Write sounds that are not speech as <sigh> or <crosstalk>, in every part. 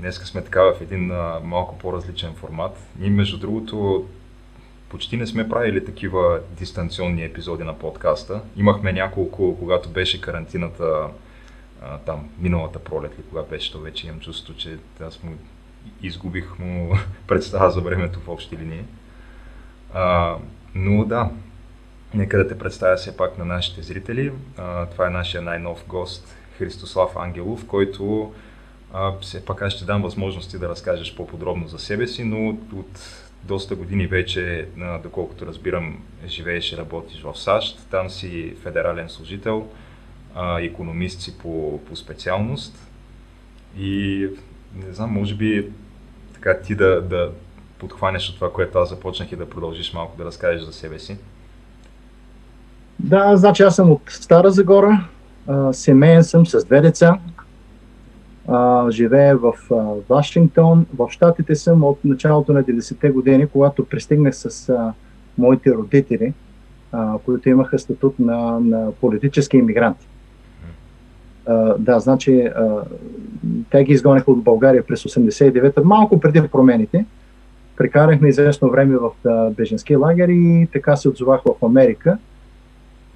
Днеска сме така в един а, малко по-различен формат. Ние, между другото, почти не сме правили такива дистанционни епизоди на подкаста. Имахме няколко, когато беше карантината а, там, миналата пролет или кога беше, то вече имам чувство, че аз му изгубих му <laughs> представа за времето в общи линии. А, но да, нека да те представя все пак на нашите зрители. А, това е нашия най-нов гост Христослав Ангелов, който а, все пак аз ще дам възможности да разкажеш по-подробно за себе си, но от доста години вече, доколкото разбирам, живееш и работиш в САЩ. Там си федерален служител, економист си по, по специалност. И не знам, може би така ти да, да подхванеш от това, което аз започнах и да продължиш малко да разкажеш за себе си. Да, значи аз съм от Стара Загора, семейен съм с две деца, а, живея в а, Вашингтон. В Штатите съм от началото на 90-те години, когато пристигнах с а, моите родители, а, които имаха статут на, на политически иммигранти. А, да, значи а, те ги изгониха от България през 89-та, малко преди промените. Прекарахме известно време в да, беженски лагер и така се отзовах в Америка.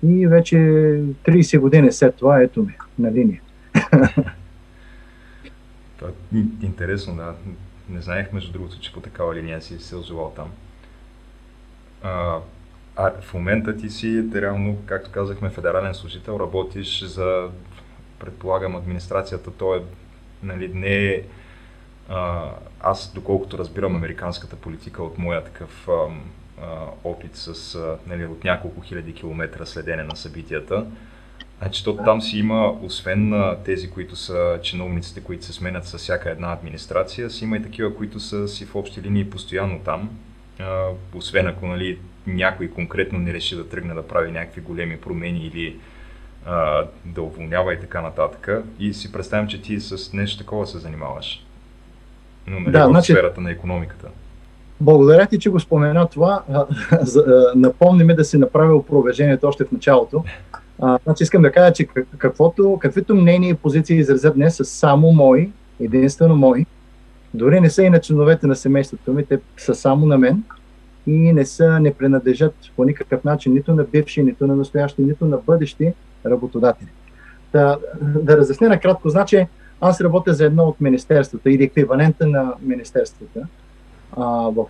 И вече 30 години след това ето ме на линия. <laughs> Това е интересно, да. Не знаех, между другото, че по такава линия си се озовал там. А, а в момента ти си, реално, както казахме, федерален служител, работиш за, предполагам, администрацията, то е, нали, не е, аз, доколкото разбирам американската политика от моя такъв а, опит с, а, нали, от няколко хиляди километра следене на събитията, Значи, то там си има, освен на тези, които са чиновниците, които се сменят с всяка една администрация, си има и такива, които са си в общи линии постоянно там. А, освен ако нали, някой конкретно не реши да тръгне да прави някакви големи промени или а, да уволнява и така нататък. И си представям, че ти с нещо такова се занимаваш. Но нали, да, в значи... сферата на економиката. Благодаря ти, че го спомена това. <laughs> Напомни ми да си направя опровержението още в началото. А, значи искам да кажа, че каквото, каквито мнения и позиции изразят днес са само мои, единствено мои. Дори не са и на членовете на семейството ми, те са само на мен и не са, не принадлежат по никакъв начин нито на бивши, нито на настоящи, нито на бъдещи работодатели. Да, да разясня накратко, значи аз работя за едно от министерствата или еквивалента на министерствата а, в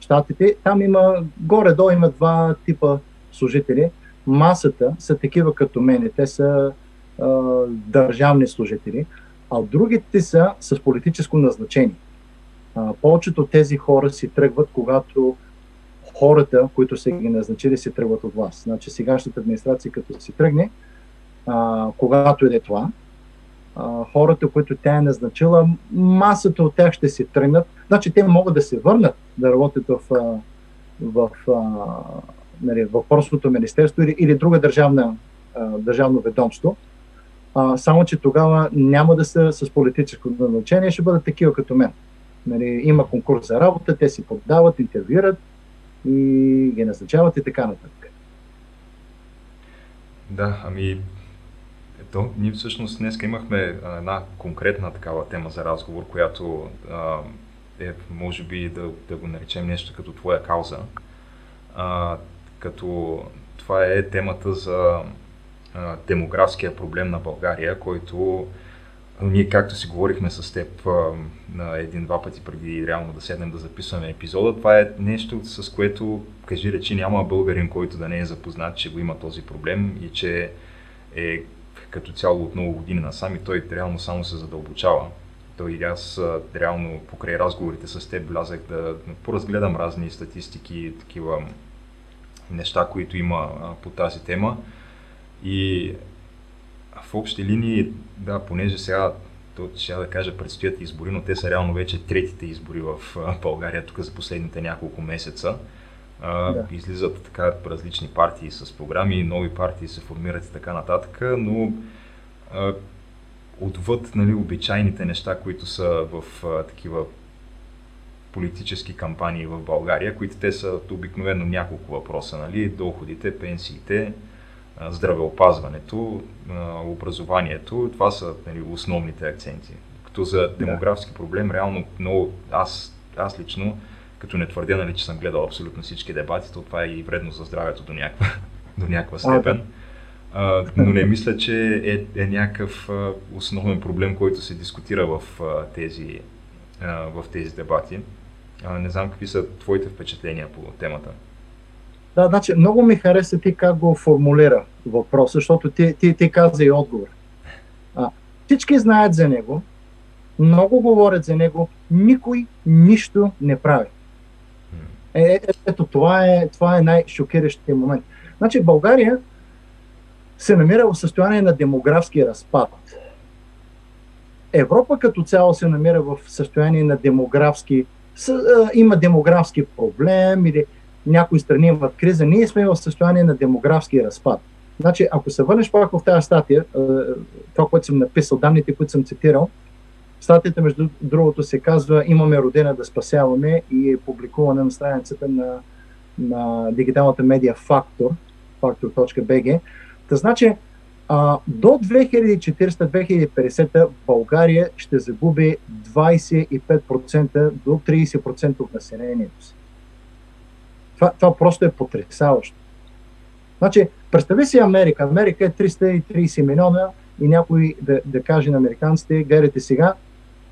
Штатите. Там има, горе-долу има два типа служители масата са такива като мене. Те са а, държавни служители, а другите са с политическо назначение. А, повечето от тези хора си тръгват, когато хората, които са ги назначили, си тръгват от вас. Значи сегашната администрация, като си тръгне, а, когато иде това, а, хората, които тя е назначила, масата от тях ще си тръгнат. Значи те могат да се върнат да работят в, в, в нали, въпросното министерство или, или друга държавна, държавно ведомство. Само, че тогава няма да са с политическо назначение, ще бъдат такива като мен. Нали, има конкурс за работа, те си поддават, интервюират и ги назначават и така нататък. Да, ами ето, ние всъщност днес имахме една конкретна такава тема за разговор, която а, е, може би да, да го наречем нещо като твоя кауза. А, като това е темата за а, демографския проблем на България, който ние, както си говорихме с теб на един-два пъти преди реално да седнем да записваме епизода, това е нещо, с което, кажи речи, няма българин, който да не е запознат, че го има този проблем и че е като цяло от много години насам и той реално само се задълбочава. Той и аз реално покрай разговорите с теб влязах да поразгледам разни статистики, такива неща, които има по тази тема. И в общи линии, да, понеже сега, то ще да кажа, предстоят избори, но те са реално вече третите избори в България, тук за последните няколко месеца. Да. Излизат така различни партии с програми, нови партии се формират и така нататък, но а, отвъд нали, обичайните неща, които са в а, такива политически кампании в България, които те са обикновено няколко въпроса, нали, доходите, пенсиите, здравеопазването, образованието, това са нали, основните акценти. Като за демографски проблем, реално много, аз, аз лично, като не твърдя, нали, че съм гледал абсолютно всички дебати, то това е и вредно за здравето до някаква, <laughs> до някаква степен. А, но не мисля, че е, е някакъв основен проблем, който се дискутира в, тези, в тези дебати. А, не знам какви са твоите впечатления по темата. Да, значи много ми хареса ти как го формулира въпроса, защото ти, ти, ти каза и отговор. А, всички знаят за него, много говорят за него, никой нищо не прави. Е, е, ето това е, това е най-шокиращия момент. Значи България се намира в състояние на демографски разпад. Европа като цяло се намира в състояние на демографски, има демографски проблем или някои страни имат криза, ние сме в състояние на демографски разпад. Значи, ако се върнеш пак в тази статия, е, това, което съм написал, данните, които съм цитирал, статията, между другото, се казва Имаме родина да спасяваме и е публикувана на страницата на, на дигиталната медия Factor, factor.bg. Та значи, а, до 2040-2050 България ще загуби 25% до 30% от населението си. Това, това просто е потрясаващо. Значи, представи си Америка. Америка е 330 милиона и някой да, да каже на американците, гледайте сега,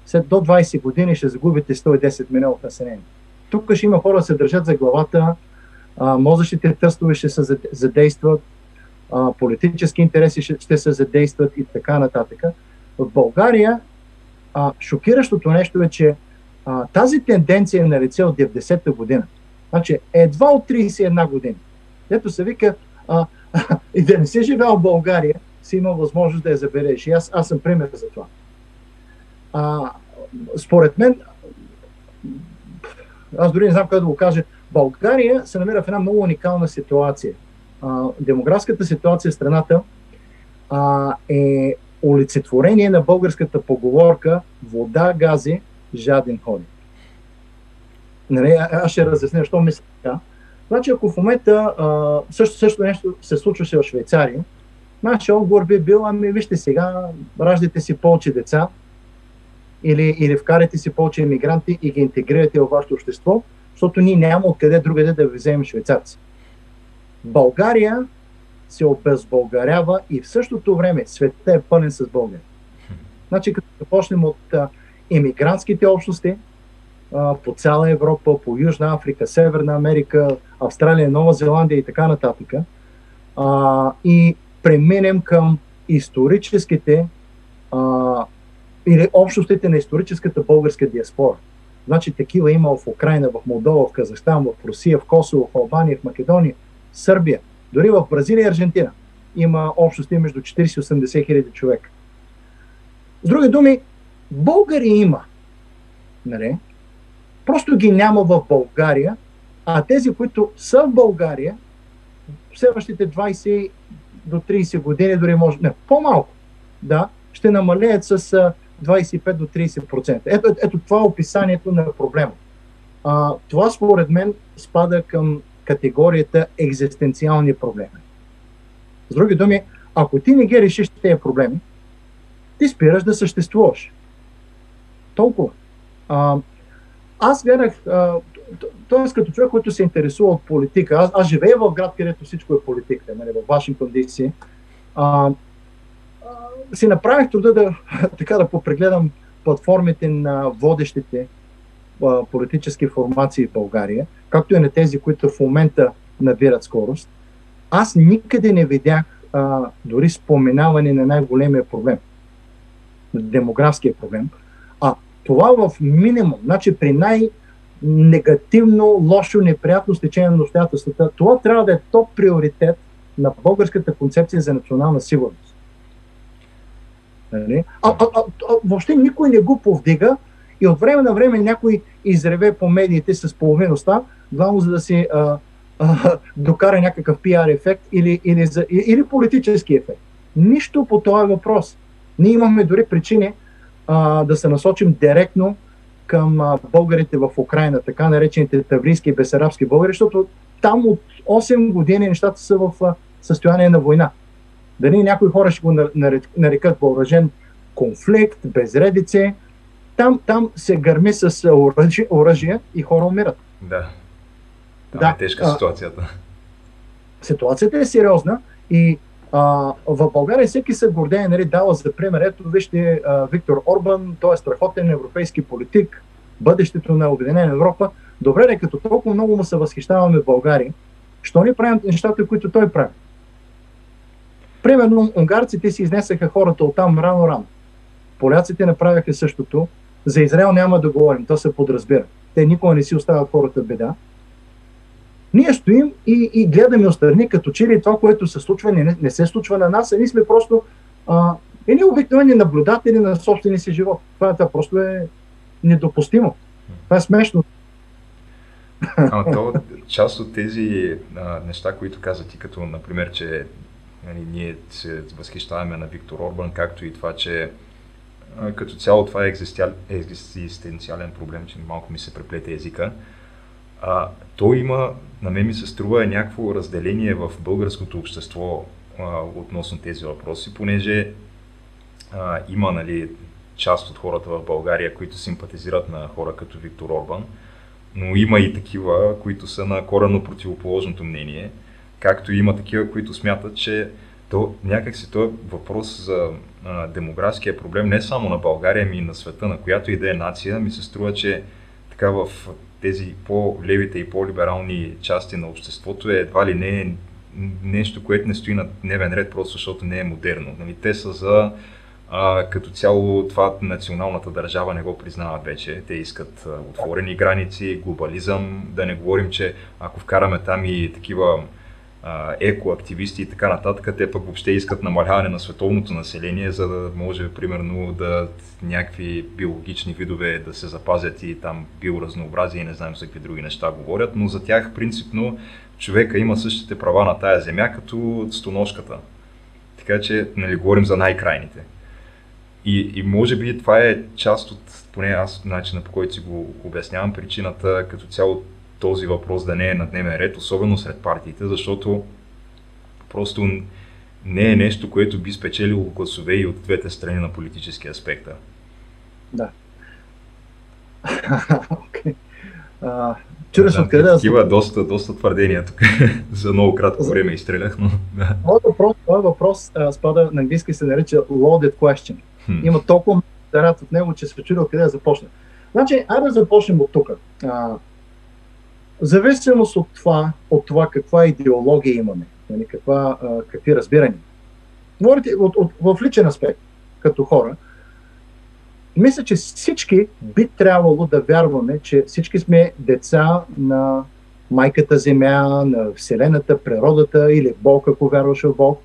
след до 20 години ще загубите 110 милиона от население. Тук ще има хора да се държат за главата, а, мозъчните тъстове ще се задействат, политически интереси ще, ще се задействат и така нататък. В България а, шокиращото нещо е, че а, тази тенденция е на лице от 90-та година. Значи, едва от 31 години. Ето се вика, а, <laughs> и да не си живял в България, си имал възможност да я забереш. И аз, аз съм пример за това. А, според мен, аз дори не знам как да го кажа, България се намира в една много уникална ситуация. Демографската ситуация в страната а, е олицетворение на българската поговорка вода, гази, жаден ходи. Нали, аз ще разясня, защо мисля така. Значи, ако в момента а, също, също нещо се случваше в Швейцария, нашия отговор би бил, ами вижте сега, раждайте си повече деца или, или вкарайте си повече иммигранти и ги интегрирате във вашето общество, защото ние няма откъде другаде да ви вземем швейцарци. България се обезбългарява и в същото време света е пълен с българи. Значи, като започнем от а, иммигрантските общности, по цяла Европа, по Южна Африка, Северна Америка, Австралия, Нова Зеландия и така нататък. И преминем към историческите или общностите на историческата българска диаспора. Значи такива има в Украина, в Молдова, в Казахстан, в Русия, в Косово, в Албания, в Македония, Сърбия, дори в Бразилия и Аржентина има общности между 40 и 80 хиляди човека. С други думи, българи има. Нали? Просто ги няма в България, а тези, които са в България, в следващите 20 до 30 години, дори може, не, по-малко, да, ще намалеят с 25 до 30%. Ето, ето това е описанието на проблема. А, това според мен спада към категорията екзистенциални проблеми. С други думи, ако ти не ги решиш тези проблеми, ти спираш да съществуваш. Толкова. А, аз гледах, т.е. като човек, който се интересува от политика, аз, аз живея в град, където всичко е политика, нали, в Вашингтон, Ди-Си. си направих труда да, <laughs> така да попрегледам платформите на водещите политически формации в България, както и на тези, които в момента набират скорост, аз никъде не видях а, дори споменаване на най-големия проблем, демографския проблем. А това в минимум, значи при най- негативно, лошо, неприятно стечение на обстоятелствата, това трябва да е топ приоритет на българската концепция за национална сигурност. Нали? А, а, а, а въобще никой не го повдига и от време на време някой изреве по медиите с половиността, главно за да си а, а, докара някакъв пиар ефект или, или, за, или политически ефект. Нищо по този въпрос. Ние имаме дори причини а, да се насочим директно към а, българите в Украина, така наречените таврийски и бесарабски българи, защото там от 8 години нещата са в а, състояние на война. Дали някои хора ще го нарекат въоръжен конфликт, безредице. Там, там се гърми с оръжие, оръжие и хора умират. Да. Там да, е тежка ситуацията. Ситуацията е сериозна и а, в България всеки се гордее, нали, дава за пример, ето вижте а, Виктор Орбан, той е страхотен европейски политик, бъдещето на Обединена Европа. Добре, да като толкова много му се възхищаваме в България, що ни правим нещата, които той прави? Примерно, унгарците си изнесаха хората оттам рано-рано. Поляците направяха същото. За Израел няма да говорим, то се подразбира. Те никога не си оставят хората беда. Ние стоим и, и гледаме отстрани, като че ли това, което се случва, не, не се случва на нас, а ние сме просто а, едни обикновени наблюдатели на собствения си живот. Това, това просто е недопустимо. Това е смешно. Ама то, част от тези а, неща, които каза ти, като например, че нали, ние се възхищаваме на Виктор Орбан, както и това, че а, като цяло това е екзистенциален проблем, че малко ми се преплете езика. А, то има, на мен ми се струва някакво разделение в българското общество а, относно тези въпроси, понеже а, има нали, част от хората в България, които симпатизират на хора като Виктор Орбан, но има и такива, които са на коренно противоположното мнение, както и има такива, които смятат, че то някакси този въпрос за а, демографския проблем не само на България, ами и на света, на която и да е нация, ми се струва, че така в тези по-левите и по-либерални части на обществото е едва ли не е нещо, което не стои на дневен ред, просто защото не е модерно. Нали, те са за а, като цяло това националната държава не го признават вече. Те искат а, отворени граници, глобализъм, да не говорим, че ако вкараме там и такива екоактивисти и така нататък, те пък въобще искат намаляване на световното население, за да може, примерно, да някакви биологични видове да се запазят и там биоразнообразие и не знам за какви други неща говорят, но за тях принципно човека има същите права на тая земя, като стоношката. Така че, нали, говорим за най-крайните. И, и може би това е част от, поне аз начина по който си го обяснявам, причината като цяло този въпрос да не е на дневен ред, особено сред партиите, защото просто не е нещо, което би спечелило гласове и от двете страни на политическия спектър. Да. okay. Uh, Чудя се откъде да... Такива доста, доста твърдения тук. <laughs> За много кратко За... време изстрелях, но... Да. Моят въпрос, моят въпрос а, спада на английски се нарича loaded question. Hmm. Има толкова много от него, че се чудя откъде да започне. Значи, айде да започнем от тук зависимост от това, от това каква идеология имаме, нали, каква, а, какви разбирания. Говорите от, от, в личен аспект, като хора, мисля, че всички би трябвало да вярваме, че всички сме деца на майката Земя, на Вселената, природата или Бог, ако вярваш в Бог.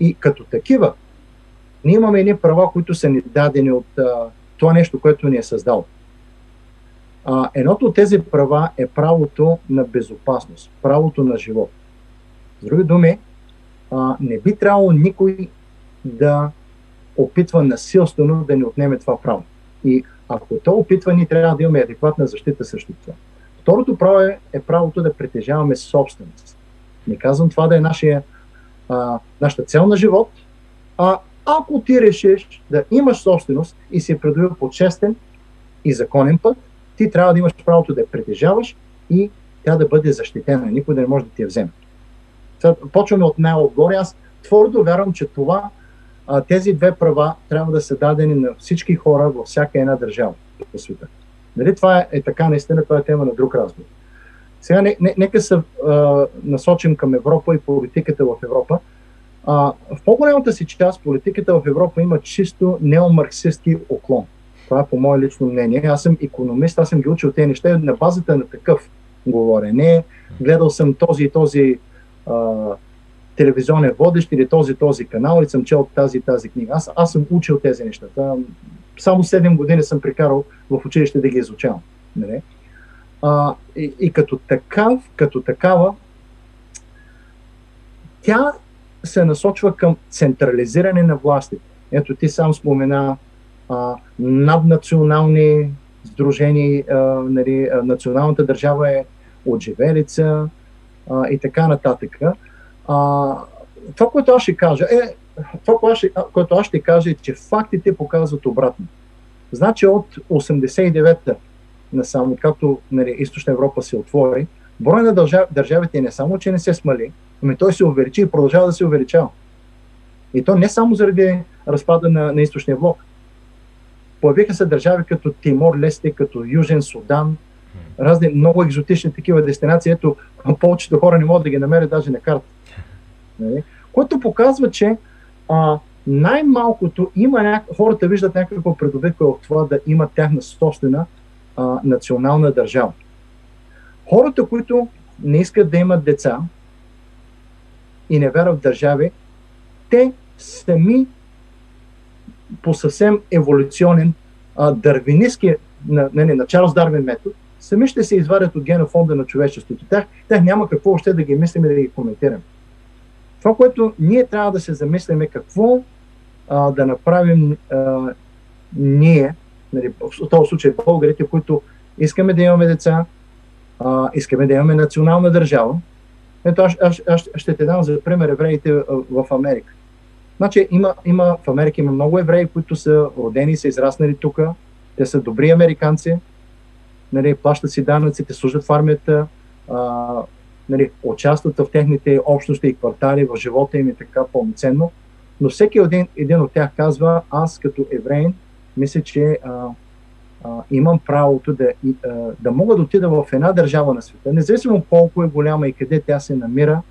И като такива, ние имаме едни права, които са ни дадени от а, това нещо, което ни е създал. А, едното от тези права е правото на безопасност, правото на живот. С други думи, а, не би трябвало никой да опитва насилствено да ни отнеме това право. И ако то опитва, ние трябва да имаме адекватна защита срещу това. Второто право е, е правото да притежаваме собственост. Не казвам това да е нашия, а, нашата цел на живот, а ако ти решиш да имаш собственост и си придобил по честен и законен път, ти трябва да имаш правото да я притежаваш и тя да бъде защитена. Никой да не може да ти я вземе. Почваме от най-отгоре. Аз твърдо вярвам, че това тези две права трябва да са дадени на всички хора във всяка една държава по света. Дали това е, е така, наистина това е тема на друг разговор. Сега не, не, нека се насочим към Европа и политиката в Европа. А, в по-голямата си част политиката в Европа има чисто неомарксистски оклон. Това е по мое лично мнение. Аз съм економист, аз съм ги учил тези неща на базата на такъв говоря. Не гледал съм този и този а, телевизионен водещ или този този канал или съм чел тази и тази книга. Аз, аз съм учил тези неща. Това, само 7 години съм прекарал в училище да ги изучавам. Нали? А, и, и като такав, като такава, тя се насочва към централизиране на властите. Ето ти сам спомена а, наднационални сдружения, а, нали, националната държава е отживелица а, и така нататък. А, това, което аз ще кажа е, това, което аз, ще, което аз ще кажа е, че фактите показват обратно. Значи от 89-та насам, както нали, Източна Европа се отвори, броя на държав, държавите не само, че не се смали, ами той се увеличи и продължава да се увеличава. И то не само заради разпада на, на източния блок. Появиха се държави като Тимор, Лесте, като Южен Судан, разни много екзотични такива дестинации, ето повечето хора не могат да ги намерят даже на карта. <laughs> Нали? Което показва, че а, най-малкото има няк... хората виждат някакво придобитка в това да имат тяхна собствена а, национална държава. Хората, които не искат да имат деца и не вярват в държави, те сами по съвсем еволюционен, а, дървинистски, на, не, не, на Чарлз Дарвин метод, сами ще се извадят от генофонда на човечеството. Тях, тях няма какво още да ги мислим и да ги коментираме. Това, което ние трябва да се замислим е какво а, да направим а, ние, нали, в този случай българите, които искаме да имаме деца, а, искаме да имаме национална държава. Ето аз, аз, аз ще те дам за пример евреите в Америка. Значи има, има, в Америка има много евреи, които са родени, са израснали тук, те са добри американци, нали, плащат си данъците, служат в армията, а, нали, участват в техните общности и квартали, в живота им и така пълноценно. Но всеки един, един от тях казва, аз като евреин, мисля, че а, а, имам правото да, а, да мога да отида в една държава на света, независимо колко е голяма и къде тя се намира,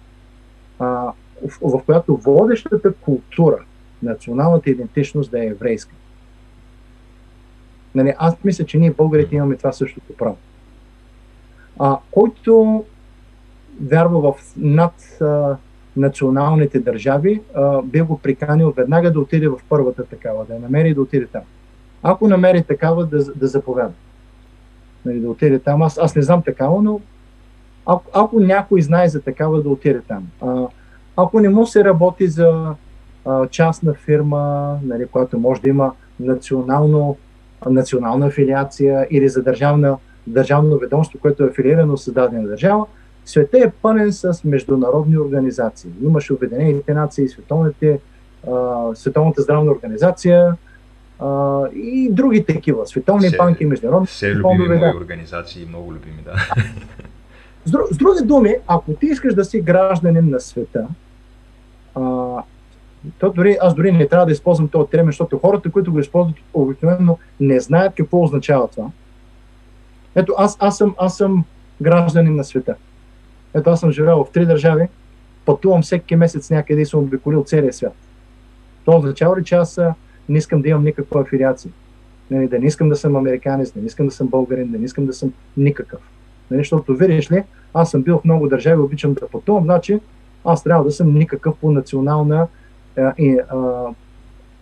а, в, в която водещата култура, националната идентичност да е еврейска. Нали, аз мисля, че ние българите имаме това същото право. А, който вярва в над а, националните държави, а, би го приканил веднага да отиде в първата такава, да я намери и да отиде там. Ако намери такава, да, да заповяда. Нали, да отиде там. Аз, аз не знам такава, но ако, ако някой знае за такава, да отиде там. А, ако не му се работи за а, частна фирма, нали, която може да има национално, национална афилиация или за държавна, държавно ведомство, което е афилирано с дадена държава, света е пълен с международни организации. Имаше Обединените нации, Световните, а, Световната здравна организация а, и други такива. Световни все, банки, международни Все любими фондове, мои организации, много любими, да. <laughs> С, други думи, ако ти искаш да си гражданин на света, а, то дори, аз дори не трябва да използвам този термин, защото хората, които го използват обикновено, не знаят какво означава това. Ето, аз, аз, съм, аз съм гражданин на света. Ето аз съм живял в три държави, пътувам всеки месец някъде и съм обиколил целия свят. Това означава ли, че аз не искам да имам никаква афилиация? Да не искам да съм американец, да не искам да съм българин, да не искам да съм никакъв. Нали, защото, видиш ли, аз съм бил в много държави, обичам да пътувам, значи аз трябва да съм никакъв по национална, а, и,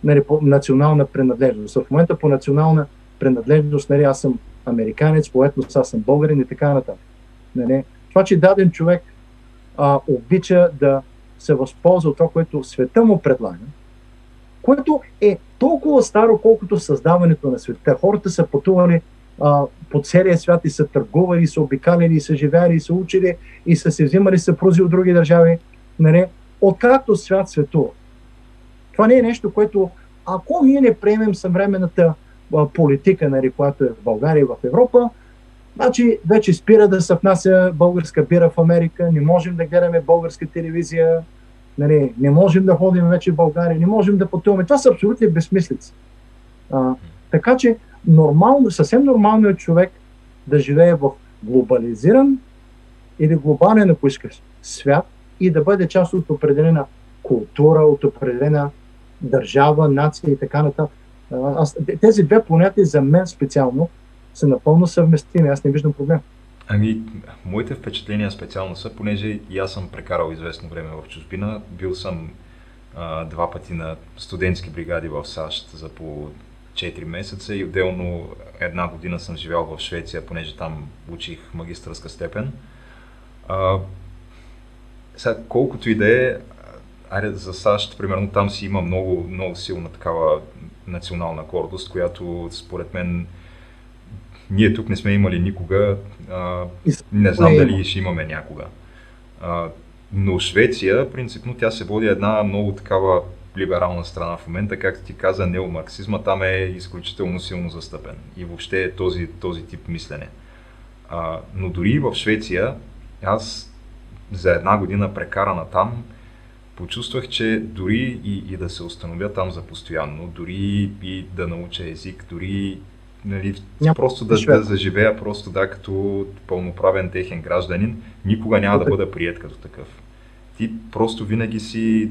нали, по национална принадлежност. В момента по национална принадлежност нали, аз съм американец, по етнос аз съм българин и така нататък. Нали, това, че даден човек а, обича да се възползва от това, което света му предлага, което е толкова старо, колкото създаването на света. Хората са пътували а, по целия свят и са търгували, и са обикаляли, и са живяли, и са учили, и са се взимали съпрузи от други държави. Нали? Откакто свят светува. Това не е нещо, което ако ние не приемем съвременната а, политика, нали, която е в България и в Европа, Значи вече спира да се внася българска бира в Америка, не можем да гледаме българска телевизия, нали, не можем да ходим вече в България, не можем да пътуваме. Това са абсолютни безсмислици. А, така че нормално, съвсем нормално е човек да живее в глобализиран или глобален, ако искаш, свят и да бъде част от определена култура, от определена държава, нация и така нататък. Аз, тези две понятия за мен специално са напълно съвместими. Аз не виждам проблем. Ами, моите впечатления специално са, понеже и аз съм прекарал известно време в чужбина. Бил съм а, два пъти на студентски бригади в САЩ за по 4 месеца и отделно една година съм живял в Швеция, понеже там учих магистърска степен. А, сега, колкото и да е, айде за САЩ, примерно там си има много, много силна такава национална гордост, която според мен ние тук не сме имали никога, а, не знам дали ще имаме някога. А, но Швеция, принципно, тя се води една много такава либерална страна в момента, както ти каза, неомарксизма там е изключително силно застъпен и въобще е този, този тип мислене. А, но дори в Швеция, аз за една година прекарана там, почувствах, че дори и, и да се установя там за постоянно, дори и да науча език, дори нали, Няма просто да, да заживея просто да, като пълноправен техен гражданин, никога няма да бъда прият като такъв. Ти просто винаги си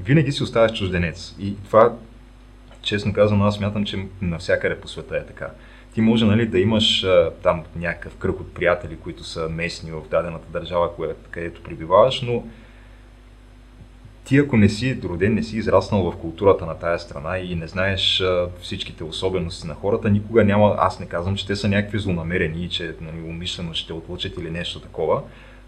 винаги си оставаш чужденец. И това, честно казано, аз смятам, че навсякъде по света е така. Ти може нали, да имаш а, там някакъв кръг от приятели, които са местни в дадената държава, където прибиваваш, но ти ако не си роден, не си израснал в културата на тая страна и не знаеш а, всичките особености на хората, никога няма, аз не казвам, че те са някакви злонамерени и че нали, умишлено ще те отлучат или нещо такова,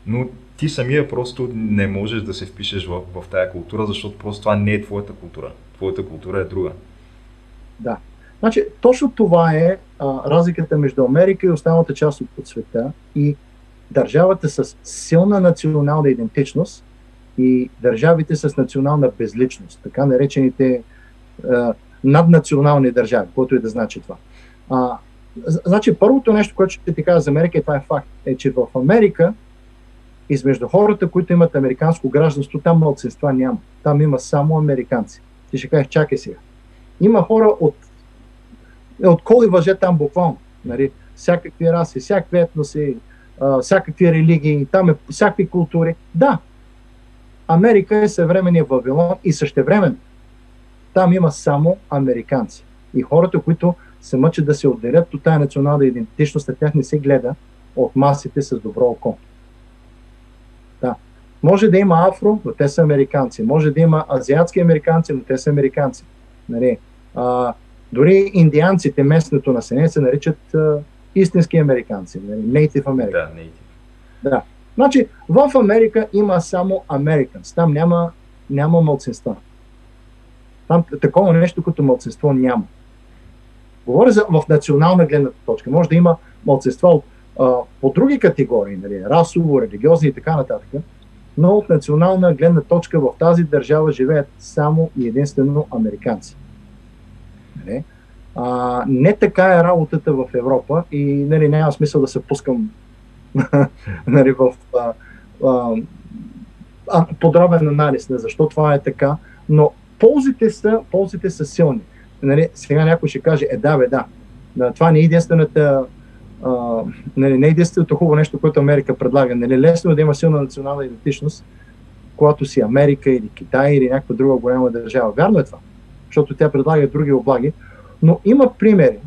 но ти самия просто не можеш да се впишеш в, в тая култура, защото просто това не е твоята култура. Твоята култура е друга. Да. Значи, точно това е а, разликата между Америка и останалата част от света и държавата с силна национална идентичност и държавите с национална безличност, така наречените а, наднационални държави, което и да значи това. А, значи, първото нещо, което ще ти кажа за Америка, и това е факт, е, че в Америка измежду хората, които имат американско гражданство, там младсинства няма. Там има само американци. Ти ще кажеш, чакай сега. Има хора от, от коли въже там буквално. Нали? Всякакви раси, всякакви етноси, всякакви религии, там е всякакви култури. Да, Америка е съвременния Вавилон и същевременно там има само американци. И хората, които се мъчат да се отделят от тази национална идентичност, а тях не се гледа от масите с добро око. Може да има афро, но те са американци. Може да има азиатски американци, но те са американци. Нали? А, дори индианците, местното население, се наричат а, истински американци. Нали? Native American. Да, native. Да. Значи, в Америка има само Americans. Там няма, няма мълцинства. Там такова нещо като мълцинство няма. Говоря за, в национална гледна точка. Може да има мълцинства от по други категории, нали, расово, религиозни и така нататък, но от национална гледна точка в тази държава живеят само и единствено американци. Нали? А, не така е работата в Европа и нали, няма смисъл да се пускам <laughs> нали, в а, а, подробен анализ на защо това е така, но ползите са, ползите са силни. Нали, сега някой ще каже, е да, бе, да. Това не е единствената а, нали, не е единственото хубаво нещо, което Америка предлага. Нали, лесно е да има силна национална идентичност, когато си Америка или Китай или някаква друга голяма държава. Вярно е това, защото тя предлага други облаги, но има примери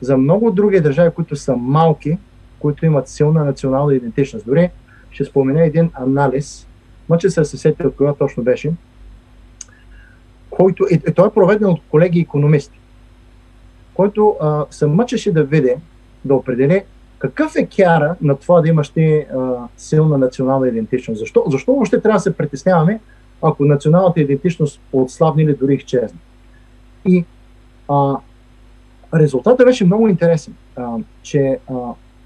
за много други държави, които са малки, които имат силна национална идентичност. Дори ще спомена един анализ, мъче се сетя от кога точно беше, който е, той е проведен от колеги економисти, който а, се мъчеше да види да определи какъв е кяра на това да имаш ти а, силна национална идентичност. Защо, защо въобще трябва да се притесняваме, ако националната идентичност отслабне или дори изчезне? И а, резултатът беше много интересен, а, че а,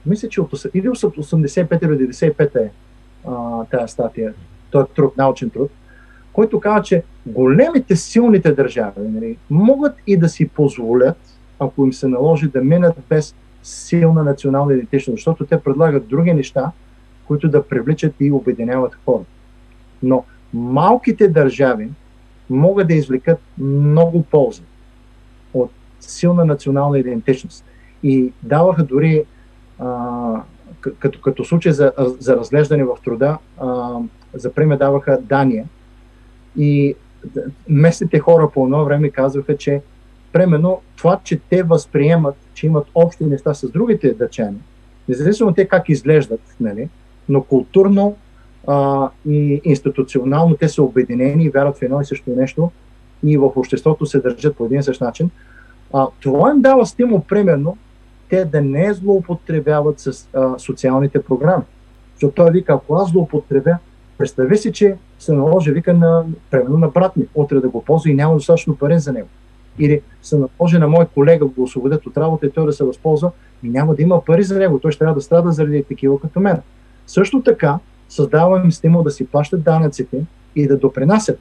мисля, че от, или от 85 или 95 е а, тази статия, този труд, научен труд, който казва, че големите, силните държави нали, могат и да си позволят, ако им се наложи да минат без силна национална идентичност, защото те предлагат други неща, които да привличат и обединяват хората. Но малките държави могат да извлекат много полза от силна национална идентичност. И даваха дори а, като, като случай за, за разглеждане в труда, а, за пример даваха Дания. И местните хора по едно време казваха, че примерно това, че те възприемат, че имат общи неща с другите дъчани, независимо те как изглеждат, нали, но културно а, и институционално те са обединени и вярват в едно и също нещо и в обществото се държат по един и същ начин. А, това им дава стимул, примерно, те да не злоупотребяват с а, социалните програми. Защото той вика, ако аз злоупотребя, представи си, че се наложи, вика, на, примерно на брат ми, утре да го ползва и няма достатъчно пари за него. Или се наложи на мой колега го освободят от работа и той да се възползва и няма да има пари за него. Той ще трябва да страда заради такива като мен. Също така, създавам им стимул да си плащат данъците и да допринасят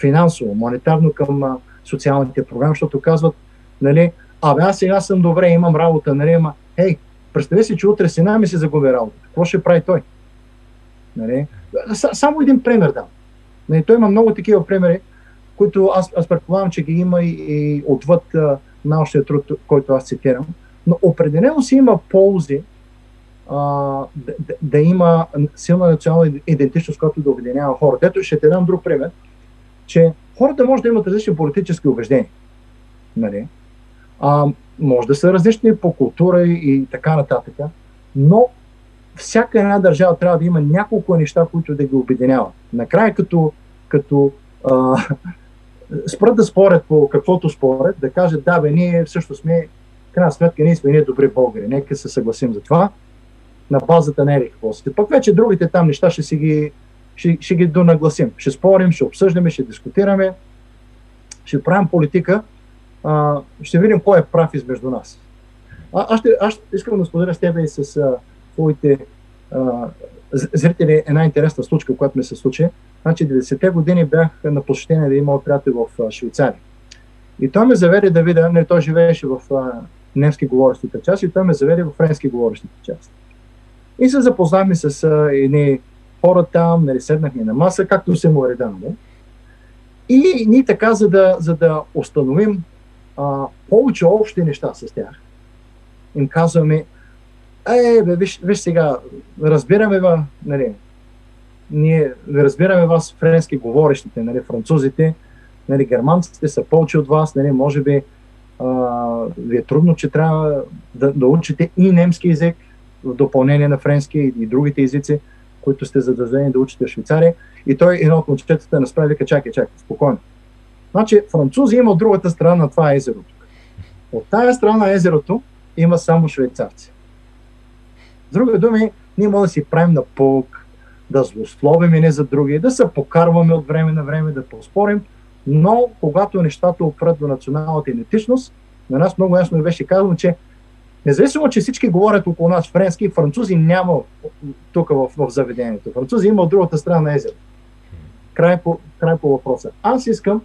финансово, монетарно към а, социалните програми, защото казват, нали, абе аз сега съм добре, имам работа, нали, ама, хей, представи си, че утре сина ми се загуби работа. Какво ще прави той? Нали? Само един пример дам. Нали, той има много такива примери, които аз, аз предполагам, че ги има и, и отвъд а, научния труд, който аз цитирам. Но определено си има ползи а, да, да, има силна национална идентичност, която да обединява хората. Ето ще те дам друг пример, че хората може да имат различни политически убеждения. Нали? А, може да са различни по култура и, и така нататък, но всяка една държава трябва да има няколко неща, които да ги обединяват. Накрая, като, като а, спрат да спорят по каквото спорят, да кажат, да, бе, ние също сме, крайна сметка, ние сме ние добри българи, нека се съгласим за това, на базата на ери какво сте. Пък вече другите там неща ще си ги, ще, ще ги донагласим. Ще спорим, ще обсъждаме, ще дискутираме, ще правим политика, а, ще видим кой е прав измежду нас. А, аз, ще, аз искам да споделя с тебе и с а, твоите а, зрители една интересна случка, която ми се случи. Значи 90-те години бях на посещение да има приятел в Швейцария. И той ме заведе да видя, не, той живееше в а, немски говорещата част и той ме заведе в френски говорещата част. И се запознахме с а, едни хора там, нали, седнахме на маса, както се му е редано. Да? И ние така, за да, за да установим а, повече общи неща с тях, им казваме, е, бе, виж, виж сега, разбираме ва, нали, ние разбираме вас, френски говорещите, нали, французите, нали, германците са повече от вас, нали, може би а, ви е трудно, че трябва да, да учите и немски язик в допълнение на френски и, другите езици, които сте задължени да учите в Швейцария. И той, едно от момчетата, насправи вика, чакай, чакай, спокойно. Значи, французи има от другата страна на това езеро. От тая страна на езерото има само швейцарци. С други думи, ние можем да си правим на полк, да злословим не за други, да се покарваме от време на време, да поспорим, но когато нещата опрат до националната идентичност, на нас много ясно беше казано, че независимо, че всички говорят около нас френски, французи няма тук в, в заведението. Французи има от другата страна на езеро. Край по, край по въпроса. Аз искам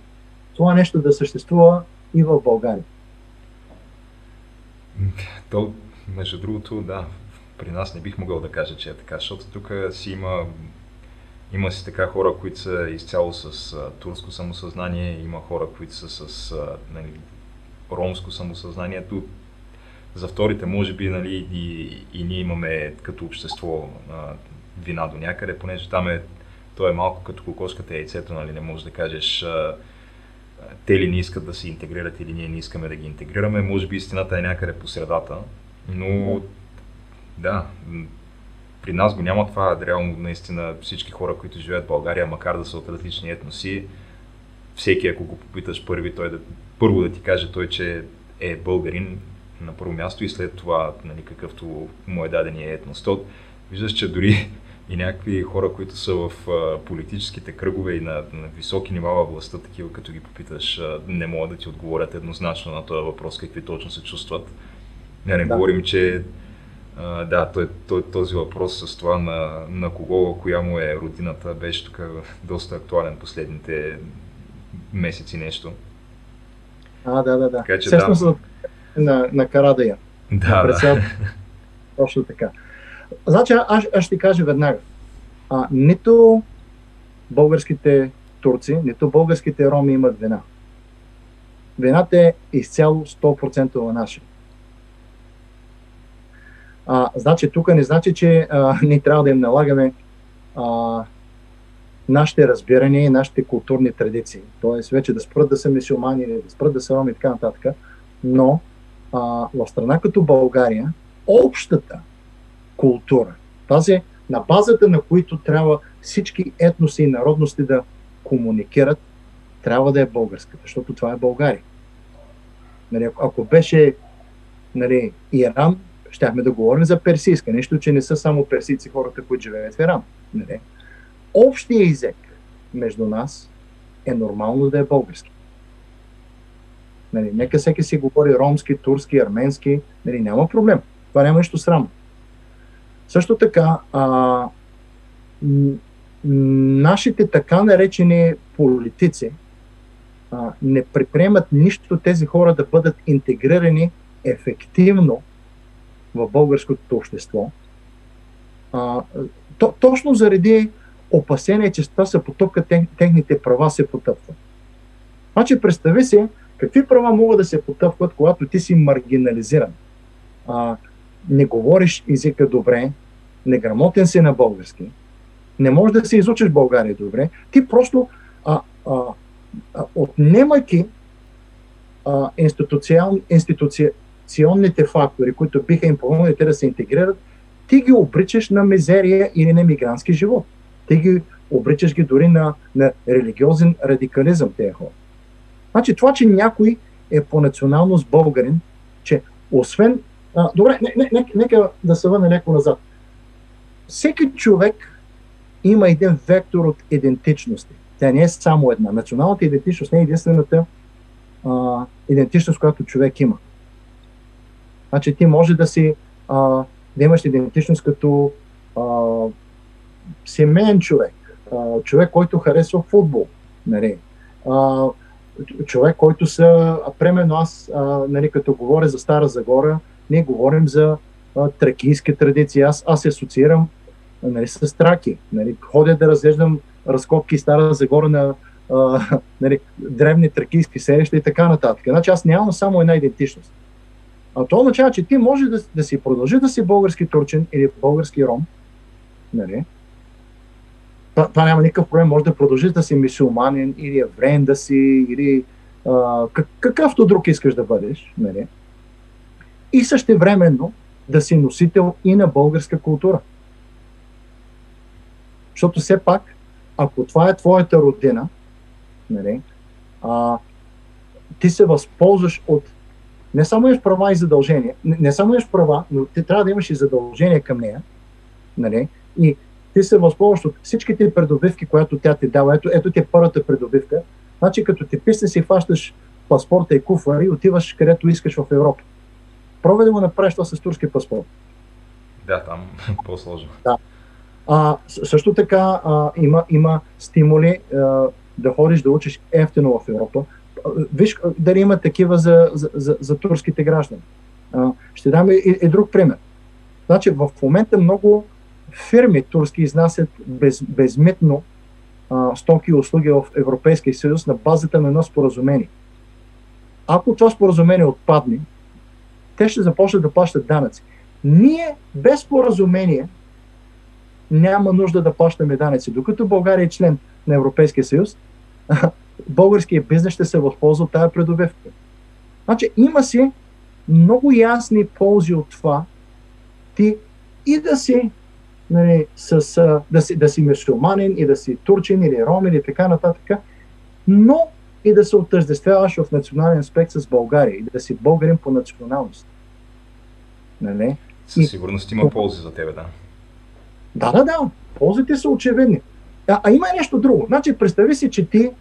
това нещо да съществува и в България. То, между другото, да, при нас не бих могъл да кажа, че е така, защото тук си има, има си така хора, които са изцяло с а, турско самосъзнание, има хора, които са с а, нали, ромско самосъзнание. Тут за вторите, може би, нали, и, и ние имаме като общество а, вина до някъде, понеже там е, то е малко като кокоската яйцето, нали, не можеш да кажеш а, те ли не искат да се интегрират или ние не искаме да ги интегрираме. Може би истината е някъде по средата, но да, при нас го няма това. Реално наистина всички хора, които живеят в България, макар да са от различни етноси, всеки ако го попиташ първи, той да, първо да ти каже той, че е българин на първо място и след това нали, какъвто му е дадения етнос. То, виждаш, че дори и някакви хора, които са в политическите кръгове и на, на високи нива във властта, такива като ги попиташ, не могат да ти отговорят еднозначно на този въпрос, какви точно се чувстват. Не, не да. говорим, че а, да, той, той, този въпрос с това на, на кого, коя му е родината, беше тук доста актуален последните месеци нещо. А, да, да, да. Така, че, да. За, на, на Карадая. Да, да. Точно така. Значи, аз, аз ще кажа веднага. А, нито българските турци, нито българските роми имат вина. Вината е изцяло 100% наша. А, значи, тук не значи, че а, <laughs> ние трябва да им налагаме а, нашите разбирания и нашите културни традиции. Тоест, вече да спрат да са мисиомани, да спрат да са роми и така нататък. Но а, в страна като България, общата култура, тази на базата на които трябва всички етноси и народности да комуникират, трябва да е българска, защото това е България. Нали, ако беше нали, Иран, щяхме да говорим за персийска. Нещо, че не са само персийци хората, които живеят в Иран. Нали. Общия език между нас е нормално да е български. Нали, нека всеки си говори ромски, турски, арменски. Нали, няма проблем. Това няма нищо срамно. Също така, а, нашите така наречени политици а, не предприемат нищо тези хора да бъдат интегрирани ефективно в българското общество. А, то, точно заради опасение, че това се потъпка, техните права се потъпват. Значи представи си, какви права могат да се потъпват, когато ти си маргинализиран. А, не говориш езика добре, неграмотен си на български, не можеш да се изучиш България добре, ти просто а, а, а, отнемайки а, институцион, институционните фактори, които биха им помогнали те да се интегрират, ти ги обричаш на мизерия или на мигрантски живот. Ти ги обричаш ги дори на, на религиозен радикализъм тези хора. Значи това, че някой е по националност българин, че освен... А, добре, не, не, не, нека да се върне леко назад. Всеки човек има един вектор от идентичности. Тя не е само една. Националната идентичност не е единствената а, идентичност, която човек има. Значи ти може да си а, да имаш идентичност като а, семейен човек, а, човек, който харесва футбол, нали, а, човек, който са, примерно аз, а, нали, като говоря за Стара Загора, ние говорим за а, тракийски традиции. Аз, аз се асоциирам нали, с траки. Нали, ходя да разглеждам разкопки Стара Загора на а, <laughs> нали, древни тракийски селища и така нататък. Значи аз нямам само една идентичност. А това означава, че ти може да, да си продължи да си български турчин или български ром. Нали? Това, това няма никакъв проблем. Може да продължиш да си мисулманин или евреен да си, или а, как, какъвто друг искаш да бъдеш. Нали? И същевременно да си носител и на българска култура. Защото все пак, ако това е твоята родина, нали, а, ти се възползваш от не само имаш права и задължения, не, не само имаш права, но ти трябва да имаш и задължения към нея, нали, и ти се възползваш от всичките предобивки, които тя ти дава. Ето, ето ти е първата предобивка. Значи, като ти писне си хващаш паспорта и куфар и отиваш където искаш в Европа. Пробвай да го направиш това с турски паспорт. Да, там <laughs> по-сложно. Да. А, също така а, има, има стимули а, да ходиш да учиш ефтино в Европа. Виж дали има такива за, за, за, за турските граждани. А, ще дам и, и друг пример. Значи в момента много фирми турски изнасят без, безмитно а, стоки и услуги в Европейския съюз на базата на едно споразумение. Ако това споразумение отпадне, те ще започнат да плащат данъци. Ние без споразумение няма нужда да плащаме данъци. Докато България е член на Европейския съюз, <laughs> българския бизнес ще се възползва от тази предобивка. Значи има си много ясни ползи от това ти и да си, нали, с, да си, да си мусулманин и да си турчин или ром или така нататък, но и да се отъждествяваш в национален аспект с България и да си българин по националност. Нали? Със сигурност има ползи за тебе, да. Да, да, да. Ползите са очевидни. А, а има нещо друго. Значи, представи си, че ти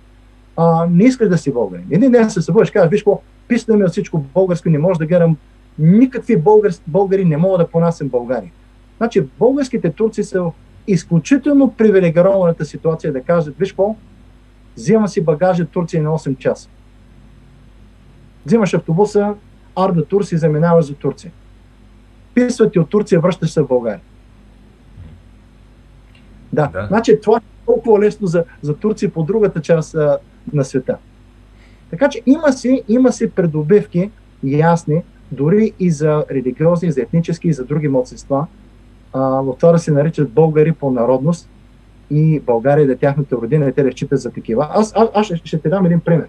а, не искаш да си българин. Един ден се събудиш, казваш, виж какво, писна ми от всичко българско, не може да гледам никакви българ, българи, не мога да понасям България. Значи, българските турци са в изключително привилегированата ситуация да кажат, виж какво, взема си багажа Турция на 8 часа. Взимаш автобуса, Арда Турси, заминаваш за Турция. Писват ти от Турция, връщаш се в България. Да. да. Значи това толкова лесно за, за Турция по другата част на света. Така че има си, има си предобивки ясни, дори и за религиозни, за етнически и за други младсинства, в това да се наричат българи по народност и България да е тяхната родина и те да считат за такива. Аз, аз, аз ще, ще ти дам един пример.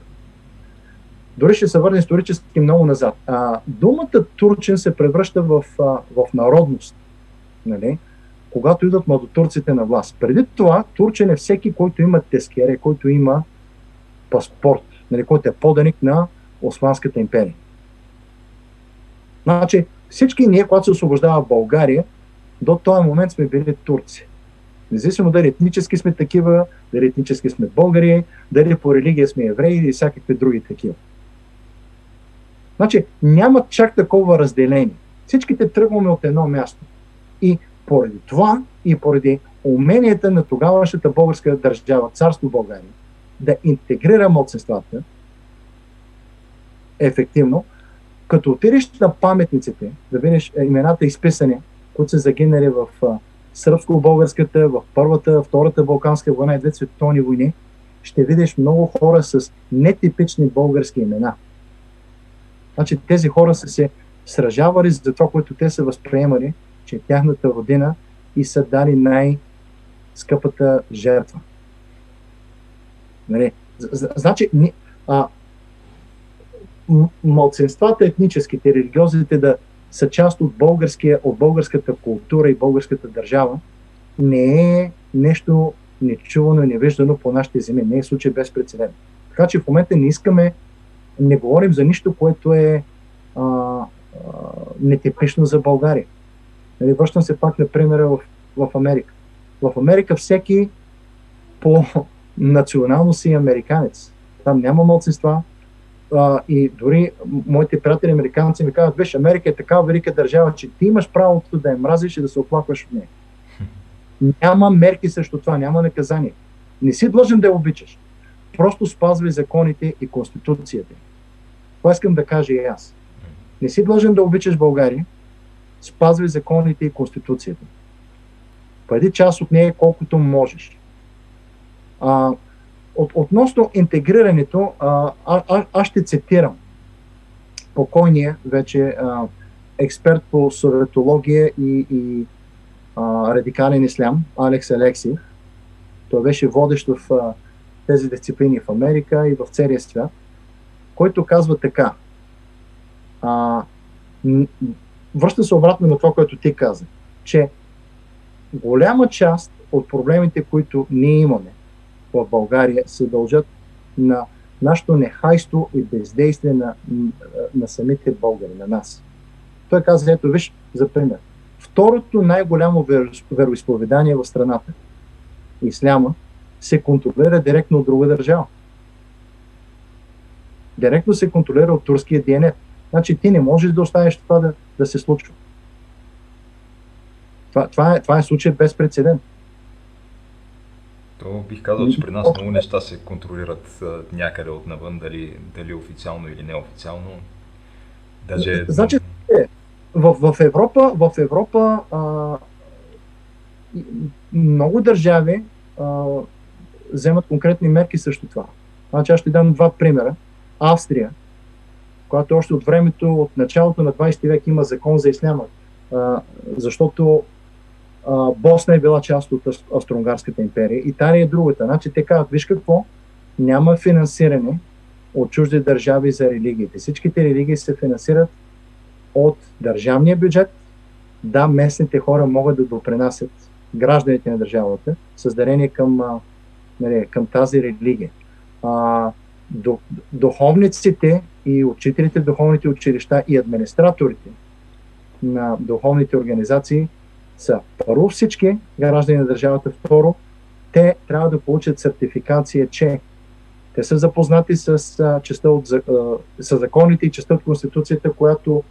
Дори ще се върне исторически много назад. А, думата турчен се превръща в, а, в народност. Нали? Когато идват младотурците на власт. Преди това, турчен е всеки, който има тескере, който има паспорт, нали, който е поданик на Османската империя. Значи, всички ние, когато се освобождава България, до този момент сме били турци. Независимо дали етнически сме такива, дали етнически сме българи, дали по религия сме евреи или всякакви други такива. Значи няма чак такова разделение. Всичките тръгваме от едно място. И поради това и поради уменията на тогавашната българска държава, царство България, да интегрира младсенствата ефективно, като отидеш на паметниците, да видиш имената изписани, които са загинали в сръбско-българската, в първата, втората Балканска война и две световни войни, ще видиш много хора с нетипични български имена. Значи тези хора са се сражавали за това, което те са възприемали, че тяхната родина и са дали най-скъпата жертва. Нали? Значи, а, младсенствата, етническите, религиозните да са част от, българския, от българската култура и българската държава, не е нещо нечувано и невиждано по нашите земи. Не е случай без прецедент. Така че в момента не искаме, не говорим за нищо, което е а, а, нетипично за България. Нали, връщам се пак на примера в, в Америка. В Америка всеки по национално си американец. Там няма младсинства, и дори моите приятели американци ми казват, виж, Америка е такава велика държава, че ти имаш правото да я мразиш и да се оплакваш от нея. Няма мерки срещу това, няма наказание. Не си длъжен да я обичаш. Просто спазвай законите и конституцията. Това искам да кажа и аз. Не си длъжен да обичаш България, спазвай законите и конституцията. Бъди част от нея колкото можеш. А, от, относно интегрирането, аз ще цитирам покойния вече а, експерт по советология и, и а, радикален ислям, Алекс Алекси. Той беше водещ в а, тези дисциплини в Америка и в целия свят, който казва така. А, връща се обратно на това, което ти каза, че голяма част от проблемите, които ние имаме, в България се дължат на нашето нехайство и бездействие на, на самите българи, на нас. Той каза, ето виж, за пример. Второто най-голямо вероисповедание в страната, исляма, се контролира директно от друга държава. Директно се контролира от турския ДНР. Значи ти не можеш да оставиш това да, да се случва. Това, това, е, това е случай без прецедент. То бих казал, че при нас много неща се контролират някъде от навън, дали, дали официално или неофициално. Даже... Значи, е, в, в Европа, в Европа а, много държави а, вземат конкретни мерки срещу това. Значи аз ще дам два примера. Австрия, която още от времето, от началото на 20 век има закон за исляма, а, защото Босна е била част от Австро-Унгарската империя. Италия е другата. Значи те казват, виж какво, няма финансиране от чужди държави за религиите. Всичките религии се финансират от държавния бюджет. Да, местните хора могат да допринасят гражданите на държавата с към, нали, към тази религия. А, духовниците и учителите духовните училища и администраторите на духовните организации – са първо всички граждани на държавата, второ, те трябва да получат сертификация, че те са запознати с, частта от, с законите и частта от Конституцията, която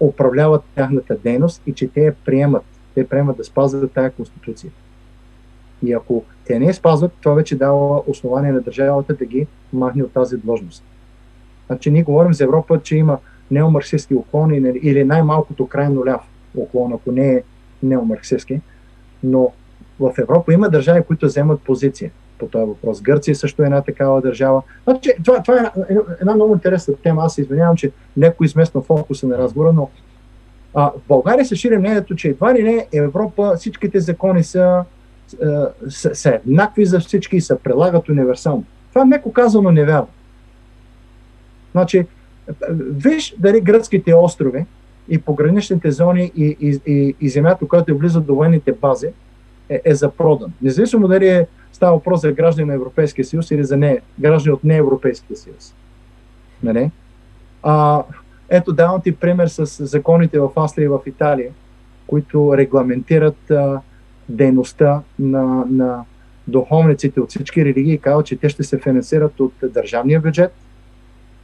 управляват тяхната дейност и че те я приемат. Те приемат да спазват тази Конституция. И ако те не я спазват, това вече дава основание на държавата да ги махне от тази длъжност. Значи ние говорим за Европа, че има неомарксистски уклони или най-малкото крайно ляв уклон, ако не е неомарксистски, но в Европа има държави, които вземат позиция по този въпрос. Гърция също е една такава държава. Значи, това, това е една много интересна тема. Аз се извинявам, че леко измествам фокуса на разговора, но а, в България се шири мнението, че едва ли не Европа, всичките закони са, са, са еднакви за всички и се прилагат универсално. Това меко казано невярно. Значи, виж дали гръцките острови и пограничните зони и, и, и, и земята, която е близо до военните бази, е, е за продан. Независимо дали е, става въпрос за граждани на Европейския съюз или за не, граждани от не Европейския съюз. Нали? А, ето давам ти пример с законите в Австрия и в Италия, които регламентират а, дейността на, на духовниците от всички религии и казват, че те ще се финансират от държавния бюджет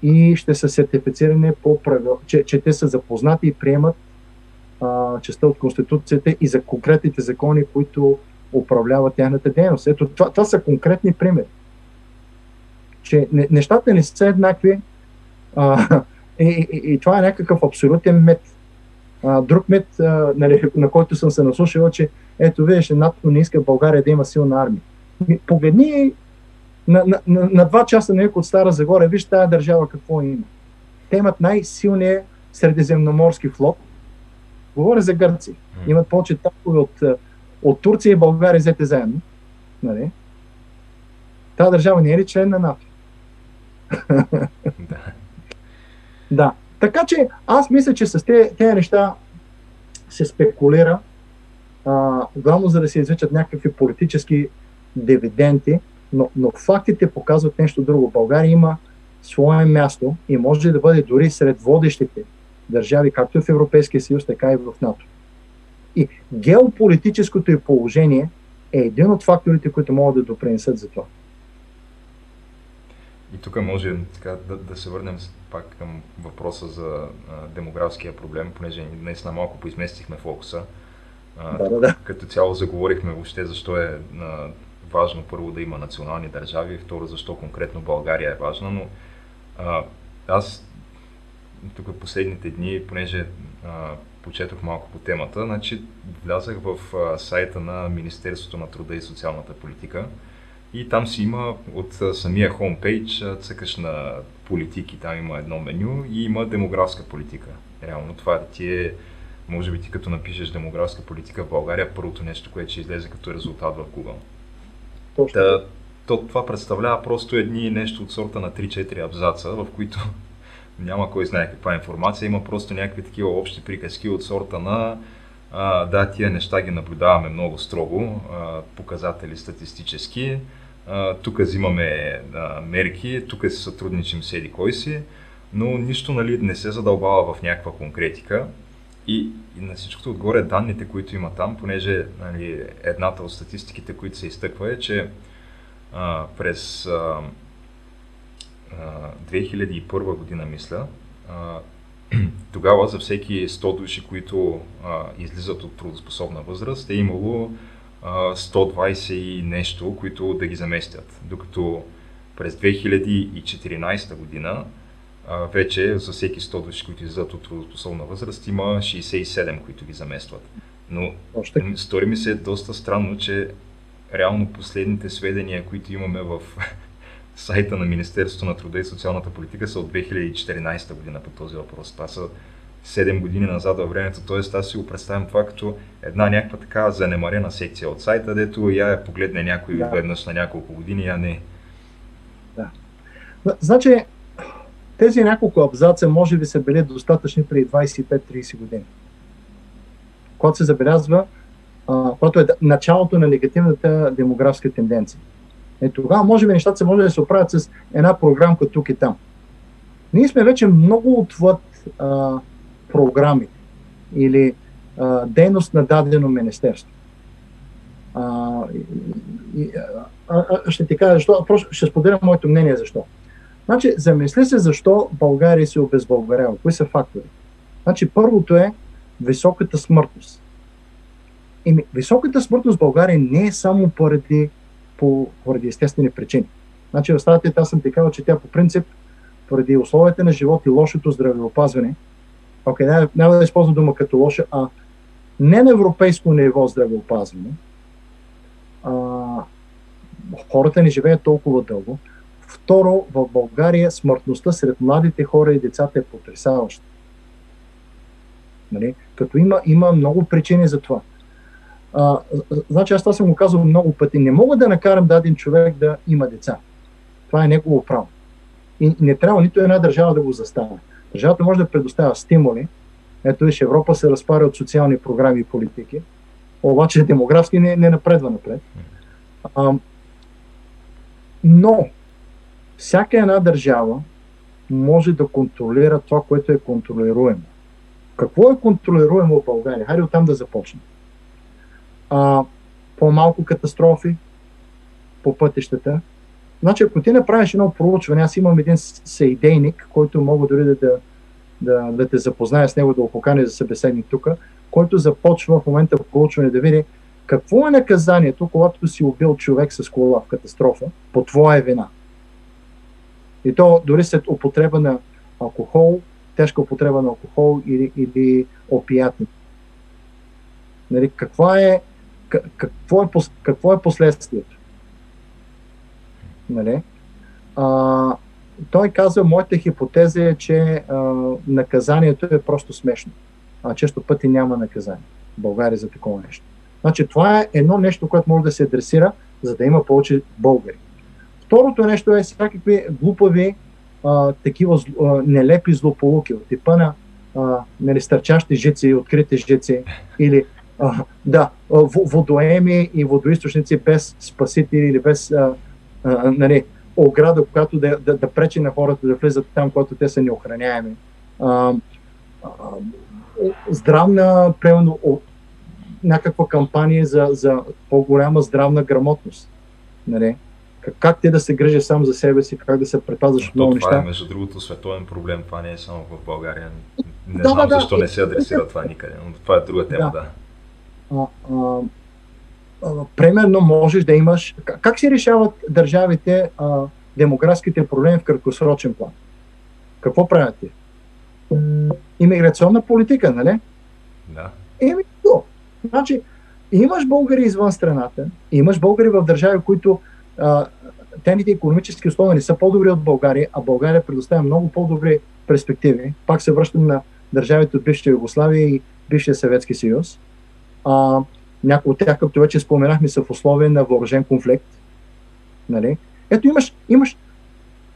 и ще са сертифицирани по правил, че, че те са запознати и приемат а, частта от Конституцията и за конкретните закони, които управляват тяхната дейност. Ето, това, това са конкретни примери. Че нещата не са еднакви а, и, и, и това е някакъв абсолютен мет. А, друг мет, а, нали, на който съм се наслушал, че ето виж, НАТО не иска България да има силна армия. Погледни на, на, на, на два часа на от Стара Загора, виж тази държава какво има. Те имат най-силния средиземноморски флот. Говоря за Гърци. Имат повече танкове от, от Турция и България взете заедно. Нали? Тази държава не е ли член на НАТО? Да. <laughs> да. Така че аз мисля, че с тези, тези неща се спекулира, а, главно за да се извичат някакви политически дивиденти, но, но фактите показват нещо друго. България има свое място и може да бъде дори сред водещите държави, както в Европейския съюз, така и в НАТО. И геополитическото и положение е един от факторите, които могат да допринесат за това. И тук може така, да, да се върнем пак към въпроса за а, демографския проблем, понеже днес на малко поизместихме фокуса. А, да, да, да. Като цяло заговорихме въобще защо е а, важно първо да има национални държави, второ защо конкретно България е важна, но а, аз тук последните дни, понеже а, почетох малко по темата, значи влязах в а, сайта на Министерството на труда и социалната политика и там си има от а, самия хомпейдж, цъкаш на политики, там има едно меню и има демографска политика. Реално това ти е, може би ти като напишеш демографска политика в България, първото нещо, което ще излезе като резултат в Google. Точно. То, това представлява просто едни нещо от сорта на 3-4 абзаца, в които <laughs> няма кой знае каква информация, има просто някакви такива общи приказки от сорта на а, да, тия неща ги наблюдаваме много строго, а, показатели статистически, тук взимаме а, мерки, тук се сътрудничим с еди кой си, но нищо нали, не се задълбава в някаква конкретика. И, и на всичкото отгоре данните, които има там, понеже нали, едната от статистиките, които се изтъква е, че а, през а, а, 2001 година, мисля, а, <clears throat> тогава за всеки 100 души, които а, излизат от трудоспособна възраст, е имало а, 120 и нещо, които да ги заместят. Докато през 2014 година а, вече за всеки 100 души, които излизат от трудоспособна възраст, има 67, които ги заместват. Но стори ми се доста странно, че реално последните сведения, които имаме в <laughs> сайта на Министерството на труда и социалната политика са от 2014 година по този въпрос. Това са 7 години назад във времето, т.е. аз си го представям това като една някаква така занемарена секция от сайта, дето я я погледне някой да. веднъж на няколко години, а не. Да. Значи, тези няколко абзаца може би са били достатъчни преди 25-30 години. Когато се забелязва, а, когато е началото на негативната демографска тенденция. Е, тогава може би нещата се може да се оправят с една програмка тук и там. Ние сме вече много отвъд а, програми или а, дейност на дадено министерство. А, и, а, а, ще ти кажа защо, просто ще споделя моето мнение защо. Значи, замисли се защо България се обезбългарява. Кои са фактори? Значи, първото е високата смъртност. Еми, високата смъртност в България не е само поради, по, поради естествени причини. Значи, в статията аз съм ти казал, че тя по принцип, поради условията на живот и лошото здравеопазване, окей, okay, няма да използвам дума като лоша, а не на европейско ниво здравеопазване, а, хората не живеят толкова дълго. Второ, в България смъртността сред младите хора и децата е потрясаваща. Нали? Като има, има много причини за това. А, значи аз това съм го казал много пъти. Не мога да накарам даден човек да има деца. Това е негово право. И не трябва нито една държава да го застава. Държавата може да предоставя стимули. Ето виж, Европа се разпаря от социални програми и политики, обаче демографски не, не напредва напред. А, но всяка една държава може да контролира това, което е контролируемо. Какво е контролируемо в България? Хайде оттам да започнем. А, по-малко катастрофи по пътищата. Значи, ако ти направиш едно проучване, аз имам един сейдейник, който мога дори да, да, да, да те запозная с него, да го поканя за събеседник тук, който започва в момента проучване да види какво е наказанието, когато си убил човек с кола в катастрофа по твоя вина. И то дори след употреба на алкохол, тежка употреба на алкохол или, или опиятни. Нали, какво, е, какво, е, какво е последствието? Нали? А, той казва, моята хипотеза е, че а, наказанието е просто смешно. А често пъти няма наказание в България за такова нещо. Значи това е едно нещо, което може да се адресира, за да има повече българи. Второто нещо е всякакви глупави, а, такива а, нелепи злополуки от типа на а, нали, стърчащи жици, открити жици или а, да, водоеми и водоисточници без спасители или без а, а, нали, ограда, която да, да, да пречи на хората да влизат там, когато те са неохраняеми. А, а, здравна, примерно, някаква кампания за, за по-голяма здравна грамотност. Нали? Как, как те да се грижи сам за себе си, как да се предпазваш от много неща. Това е, между другото, световен проблем. Това не е само в България. Не да, знам да, защо да. не се адресира това никъде, но това е друга тема, да. да. А, а, а, примерно можеш да имаш... Как, как се решават държавите а, демографските проблеми в краткосрочен план? Какво правят ти? Имиграционна политика, нали? Да. Еми, то. Значи, имаш българи извън страната, имаш българи в държави, които а, техните економически условия не са по-добри от България, а България предоставя много по-добри перспективи. Пак се връщам на държавите от бившата Югославия и бившия Съветски съюз. А, някои от тях, както вече споменахме, са в условия на въоръжен конфликт. Нали? Ето имаш, имаш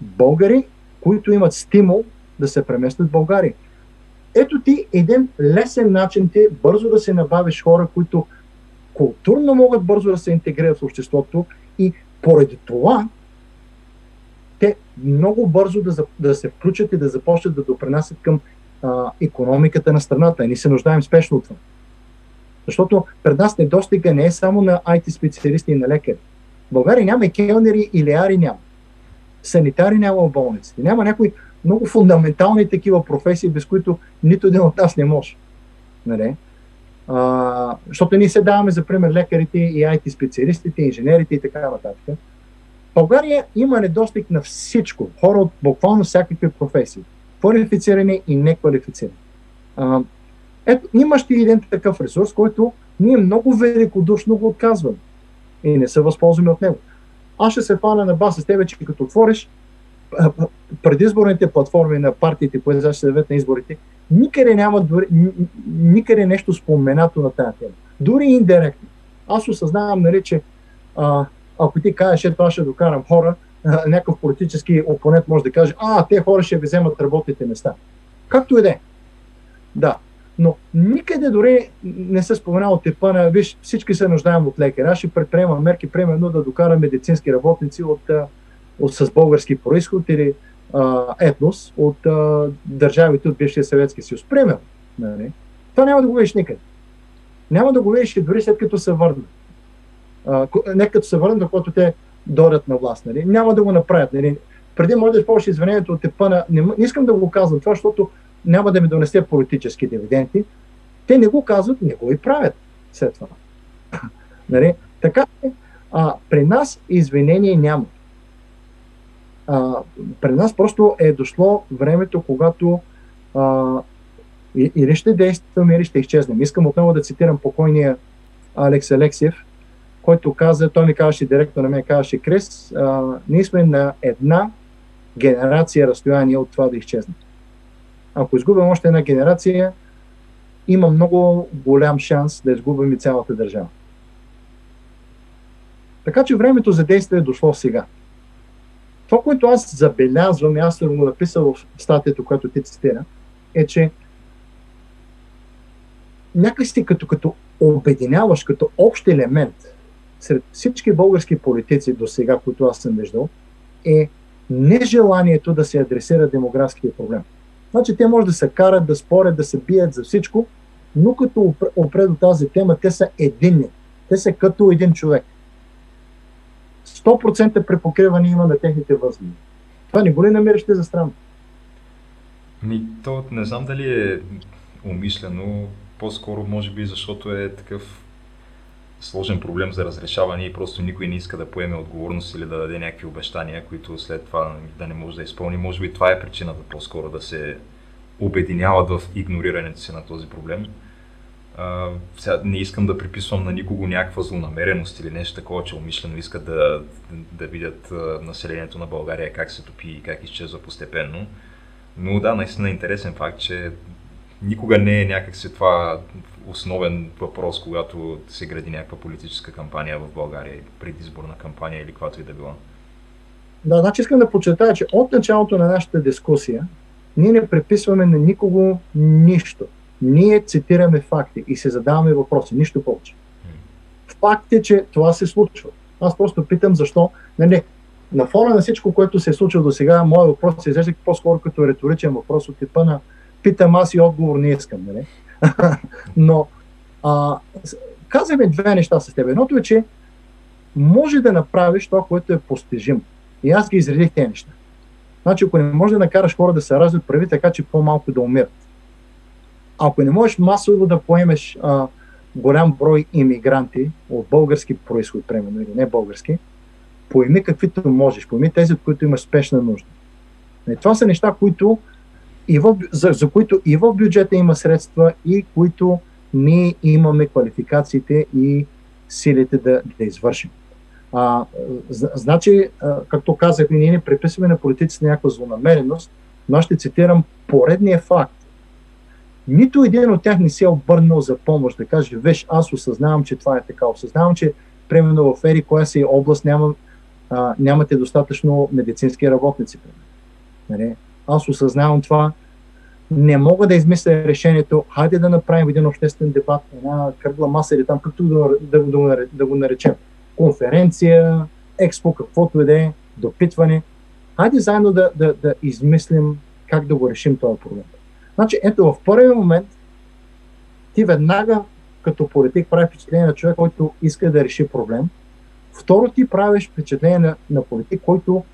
българи, които имат стимул да се преместят в България. Ето ти един лесен начин ти бързо да се набавиш хора, които културно могат бързо да се интегрират в обществото и поради това те много бързо да, да се включат и да започнат да допринасят към а, економиката на страната. И ние се нуждаем спешно от това. Защото пред нас недостига не е само на IT специалисти и на лекари. В България няма и келнери и леари няма. Санитари няма в болниците. Няма някои много фундаментални такива професии, без които нито един от нас не може. Нали? Защото ние се даваме за пример лекарите и IT специалистите, инженерите и така нататък. България има недостиг на всичко. Хора от буквално всякакви професии. Квалифицирани и неквалифицирани. А, ето, имаш ти един такъв ресурс, който ние много великодушно го отказваме и не се възползваме от него. Аз ще се фана на баса с тебе, че като отвориш предизборните платформи на партиите, които за съвет на изборите, никъде няма дори, никъде нещо споменато на тази тема. Дори индиректно. Аз осъзнавам, нали, че а, ако ти кажеш, ето аз ще докарам хора, а, някакъв политически опонент може да каже, а, те хора ще ви вземат работните места. Както и да е. Да. Но никъде дори не се спомена от типа на, виж, всички се нуждаем от лекари. Аз ще предприемам мерки, примерно да докарам медицински работници от, от с български происход или а, етнос от а, държавите от бившия Съветски съюз. Примерно. Нали? Това няма да го видиш никъде. Няма да го видиш и дори след като се върнат. не като се върнат, когато те дойдат на власт. Нали? Няма да го направят. Нали? Преди може да използваш извинението от типа на... Не, не искам да го казвам това, защото няма да ми донесе политически дивиденти. Те не го казват, не го и правят след това. <laughs> нали? Така а, при нас извинение няма. А, при нас просто е дошло времето, когато а, или ще действаме, или ще изчезнем. Искам отново да цитирам покойния Алекс Алексиев, който каза, той ми казваше директно на мен, казваше, Крис, а, ние сме на една генерация разстояние от това да изчезне. Ако изгубим още една генерация, има много голям шанс да изгубим и цялата държава. Така че времето за действие е дошло сега. Това, което аз забелязвам, и аз съм го написал в статията, която ти цитира, е, че някакси като, като обединяваш, като общ елемент сред всички български политици до сега, които аз съм виждал, е нежеланието да се адресира демографския проблем. Значи те може да се карат, да спорят, да се бият за всичко, но като опре до тази тема, те са единни. Те са като един човек. 100% препокриване има на техните възгледи. Това не го ли намирате за странно? Ми, то не знам дали е умишлено, по-скоро може би защото е такъв сложен проблем за разрешаване и просто никой не иска да поеме отговорност или да даде някакви обещания, които след това да не може да изпълни. Може би това е причината по-скоро да се обединяват в игнорирането си на този проблем. А, сега не искам да приписвам на никого някаква злонамереност или нещо такова, че умишлено искат да, да видят населението на България как се топи и как изчезва постепенно. Но да, наистина е интересен факт, че никога не е някакси това основен въпрос, когато се гради някаква политическа кампания в България, предизборна кампания или каквато и да била. Да, значи искам да подчертая, че от началото на нашата дискусия ние не преписваме на никого нищо. Ние цитираме факти и се задаваме въпроси, нищо повече. Факт е, че това се случва. Аз просто питам защо. Не, не. На фона на всичко, което се е случило до сега, моят въпрос се изглежда по-скоро като риторичен въпрос от типа на питам аз и отговор не искам. Нали? <laughs> Но а, казваме две неща с теб. Едното е, че може да направиш това, което е постижимо. И аз ги изредих тези неща. Значи, ако не можеш да накараш хора да се раждат, прави така, че по-малко да умират. Ако не можеш масово да поемеш а, голям брой иммигранти от български происход, примерно, или не български, поеми каквито можеш, поеми тези, от които имаш спешна нужда. И това са неща, които и в, за, за които и в бюджета има средства и които ние имаме квалификациите и силите да, да извършим. А, значи, а, както казах, ние не приписваме на политиците някаква злонамереност, но аз ще цитирам поредния факт. Нито един от тях не се е обърнал за помощ, да каже, виж, аз осъзнавам, че това е така, осъзнавам, че примерно в Ери, коя си област няма, а, нямате достатъчно медицински работници. Нали? Аз осъзнавам това, не мога да измисля решението, хайде да направим един обществен дебат, една кръгла маса или там, както да, да, да, да го наречем. Конференция, експо, каквото и да е, допитване. Хайде заедно да, да, да измислим как да го решим този проблем. Значи, ето в първи момент ти веднага като политик прави впечатление на човек, който иска да реши проблем. Второ, ти правиш впечатление на, на политик, който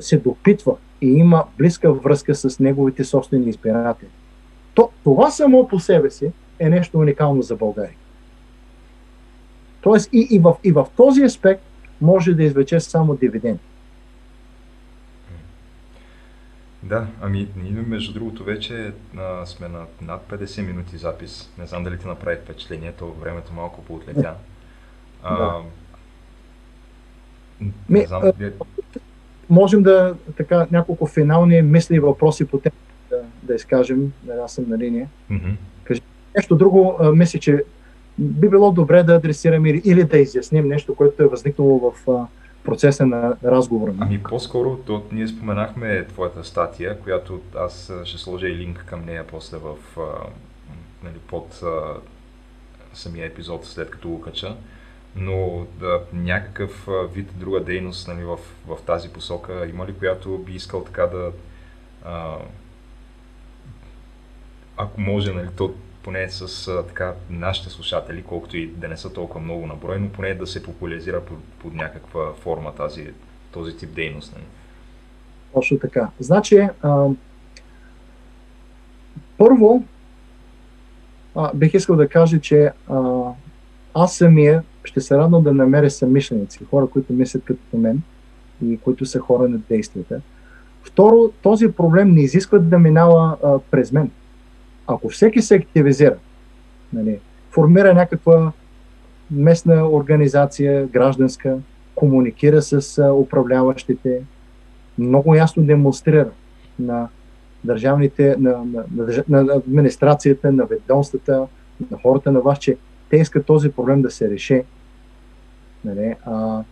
се допитва и има близка връзка с неговите собствени избиратели. То, това само по себе си е нещо уникално за България. Тоест и, и, в, и в този аспект може да извлече само дивиденти. Да, ами ние между другото вече а, сме на над 50 минути запис. Не знам дали ти направи впечатление, то времето малко поотлетя. А, да. Не знам, дали можем да така няколко финални мисли и въпроси по темата да, да изкажем. Аз съм на линия. Mm-hmm. Кажи, нещо друго, а, мисля, че би било добре да адресираме или, или да изясним нещо, което е възникнало в а, процеса на разговора. Ами по-скоро, то, ние споменахме твоята статия, която аз ще сложа и линк към нея после в, а, нали, под а, самия епизод, след като го кача но да, някакъв вид друга дейност нали, в, в тази посока има ли, която би искал така да а, ако може, нали, то поне с а, така нашите слушатели, колкото и да не са толкова много на брой, но поне да се популяризира под, под някаква форма тази, този тип дейност. Нали. Точно така. Значи, а, първо, а, бих искал да кажа, че а, аз самия ще се радвам да намеря самишленици, хора, които мислят като мен и които са хора на действията. Второ, този проблем не изисква да минава а, през мен. Ако всеки се активизира, нали, формира някаква местна организация, гражданска, комуникира с управляващите, много ясно демонстрира на държавните, на, на, на, на администрацията, на ведомствата, на хората на вас, че те искат този проблем да се реши. Нали, а,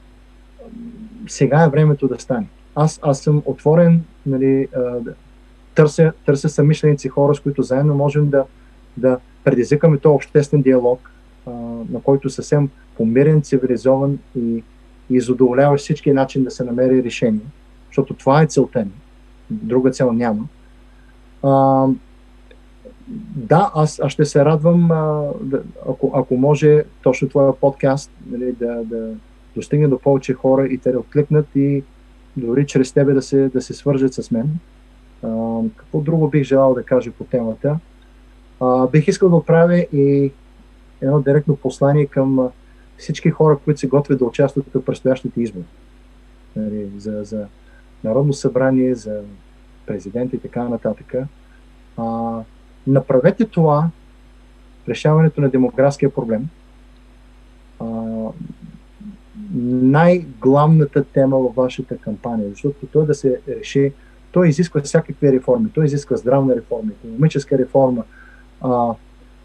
сега е времето да стане. Аз, аз съм отворен, нали, а, търся, търся самишленици хора, с които заедно можем да, да предизвикаме този обществен диалог, а, на който съвсем помирен, цивилизован и, и задоволяващ всички начин да се намери решение, защото това е целта ни. Друга цел няма. А, да, аз, аз ще се радвам, а, да, ако, ако може точно твоя подкаст нали, да, да достигне до повече хора и те да откликнат и дори чрез тебе да се, да се свържат с мен. Какво друго бих желал да кажа по темата? А, бих искал да отправя и едно директно послание към всички хора, които се готвят да участват в предстоящите избори. Нали, за, за Народно събрание, за президент и така нататък. А, направете това, решаването на демографския проблем, а, най-главната тема във вашата кампания, защото той да се реши, той изисква всякакви реформи, той изисква здравна реформа, економическа реформа, а,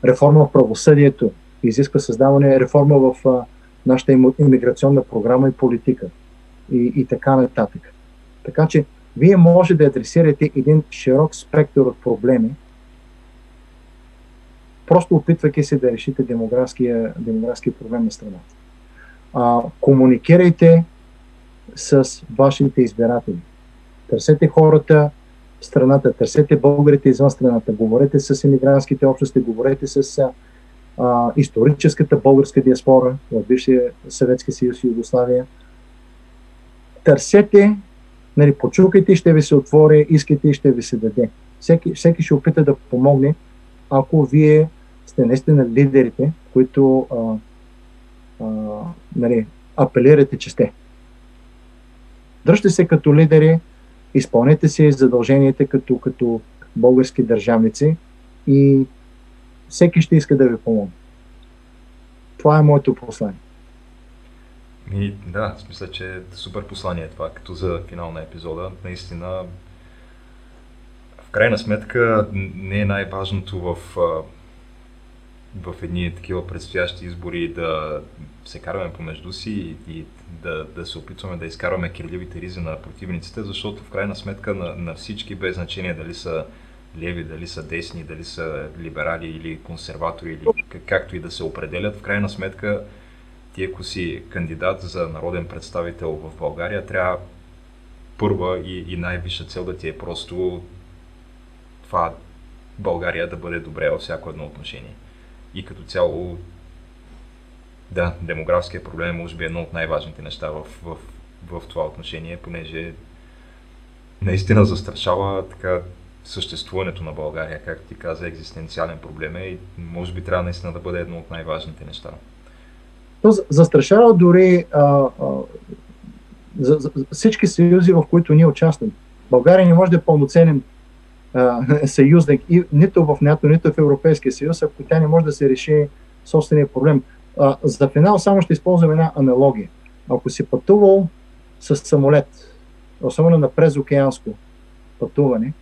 реформа в правосъдието, изисква създаване реформа в а, нашата иммиграционна програма и политика и, и така нататък. Така че вие може да адресирате един широк спектър от проблеми, просто опитвайки се да решите демографския, демографския проблем на страната. А, комуникирайте с вашите избиратели. Търсете хората в страната, търсете българите извън страната, говорете с емигрантските общности, говорете с а, историческата българска диаспора в бившия Съветски съюз и Югославия. Търсете нали, почукайте, ще ви се отвори, искайте и ще ви се даде. Всеки, всеки ще опита да помогне, ако вие сте наистина лидерите, които а, а, нали, апелирате, че сте. Дръжте се като лидери, изпълнете си задълженията като, като български държавници и всеки ще иска да ви помогне. Това е моето послание. И да, мисля, че е супер послание това, като за финал на епизода. Наистина, в крайна сметка, не е най-важното в, в едни такива предстоящи избори да се караме помежду си и, да, да се опитваме да изкарваме кирливите ризи на противниците, защото в крайна сметка на, на всички, без значение дали са леви, дали са десни, дали са либерали или консерватори, или както и да се определят, в крайна сметка ти ако си кандидат за народен представител в България, трябва първа и, и най-висша цел да ти е просто това България да бъде добре във всяко едно отношение. И като цяло, да, демографския проблем е може би едно от най-важните неща в, в, в това отношение, понеже наистина застрашава така съществуването на България, както ти каза, екзистенциален проблем е и може би трябва наистина да бъде едно от най-важните неща. То застрашава дори а, а, за, за всички съюзи, в които ние участваме. България не може да е пълноценен <laughs> съюзник и нито в НАТО, нито в Европейския съюз, ако тя не може да се реши собствения проблем. А, за финал само ще използвам една аналогия. Ако си пътувал с самолет, особено на презокеанско пътуване,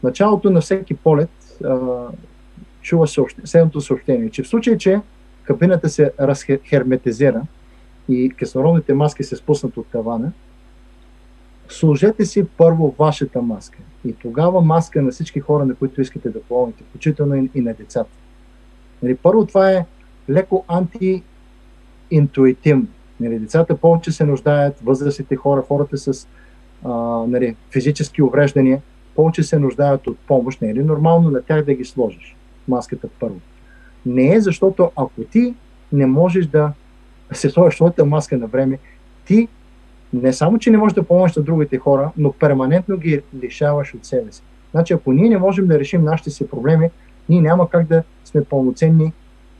в началото на всеки полет а, чува съобщение, следното съобщение, че в случай, че кабината се разхерметизира и кислородните маски се спуснат от тавана, сложете си първо вашата маска. И тогава маска на всички хора, на които искате да помогнете, включително и на децата. Нали, първо това е леко антиинтуитивно. Нали, децата повече се нуждаят, възрастните хора, хората с а, нали, физически увреждания, повече се нуждаят от помощ. Не е ли нормално на тях да ги сложиш маската първо? Не е защото ако ти не можеш да се сложиш своята маска на време, ти не само, че не можеш да помогнеш на другите хора, но перманентно ги лишаваш от себе си. Значи, ако ние не можем да решим нашите си проблеми, ние няма как да сме пълноценни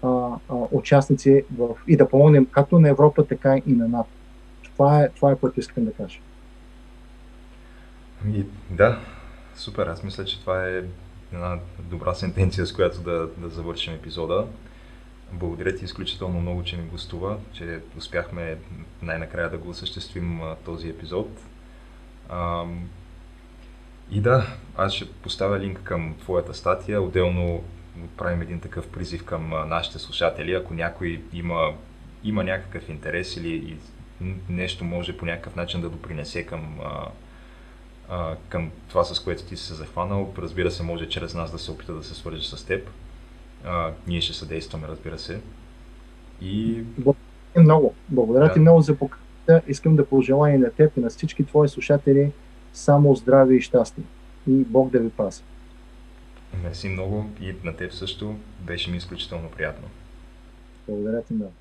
а, а, участници в, и да помогнем както на Европа, така и на НАТО. Това е, това е което искам да кажа. И, да, супер. Аз мисля, че това е една добра сентенция, с която да, да завършим епизода. Благодаря ти изключително много, че ми гостува, че успяхме най-накрая да го осъществим този епизод. И да, аз ще поставя линк към твоята статия. Отделно правим един такъв призив към нашите слушатели. Ако някой има, има някакъв интерес или нещо може по някакъв начин да допринесе към, към това, с което ти си се захванал, разбира се, може чрез нас да се опита да се свържи с теб. А, ние ще съдействаме, разбира се. И... Благодаря много. Благодаря да. ти много за поканата. Искам да пожелая и на теб и на всички твои слушатели само здраве и щастие. И Бог да ви пази. Мерси много и на теб също. Беше ми изключително приятно. Благодаря ти много.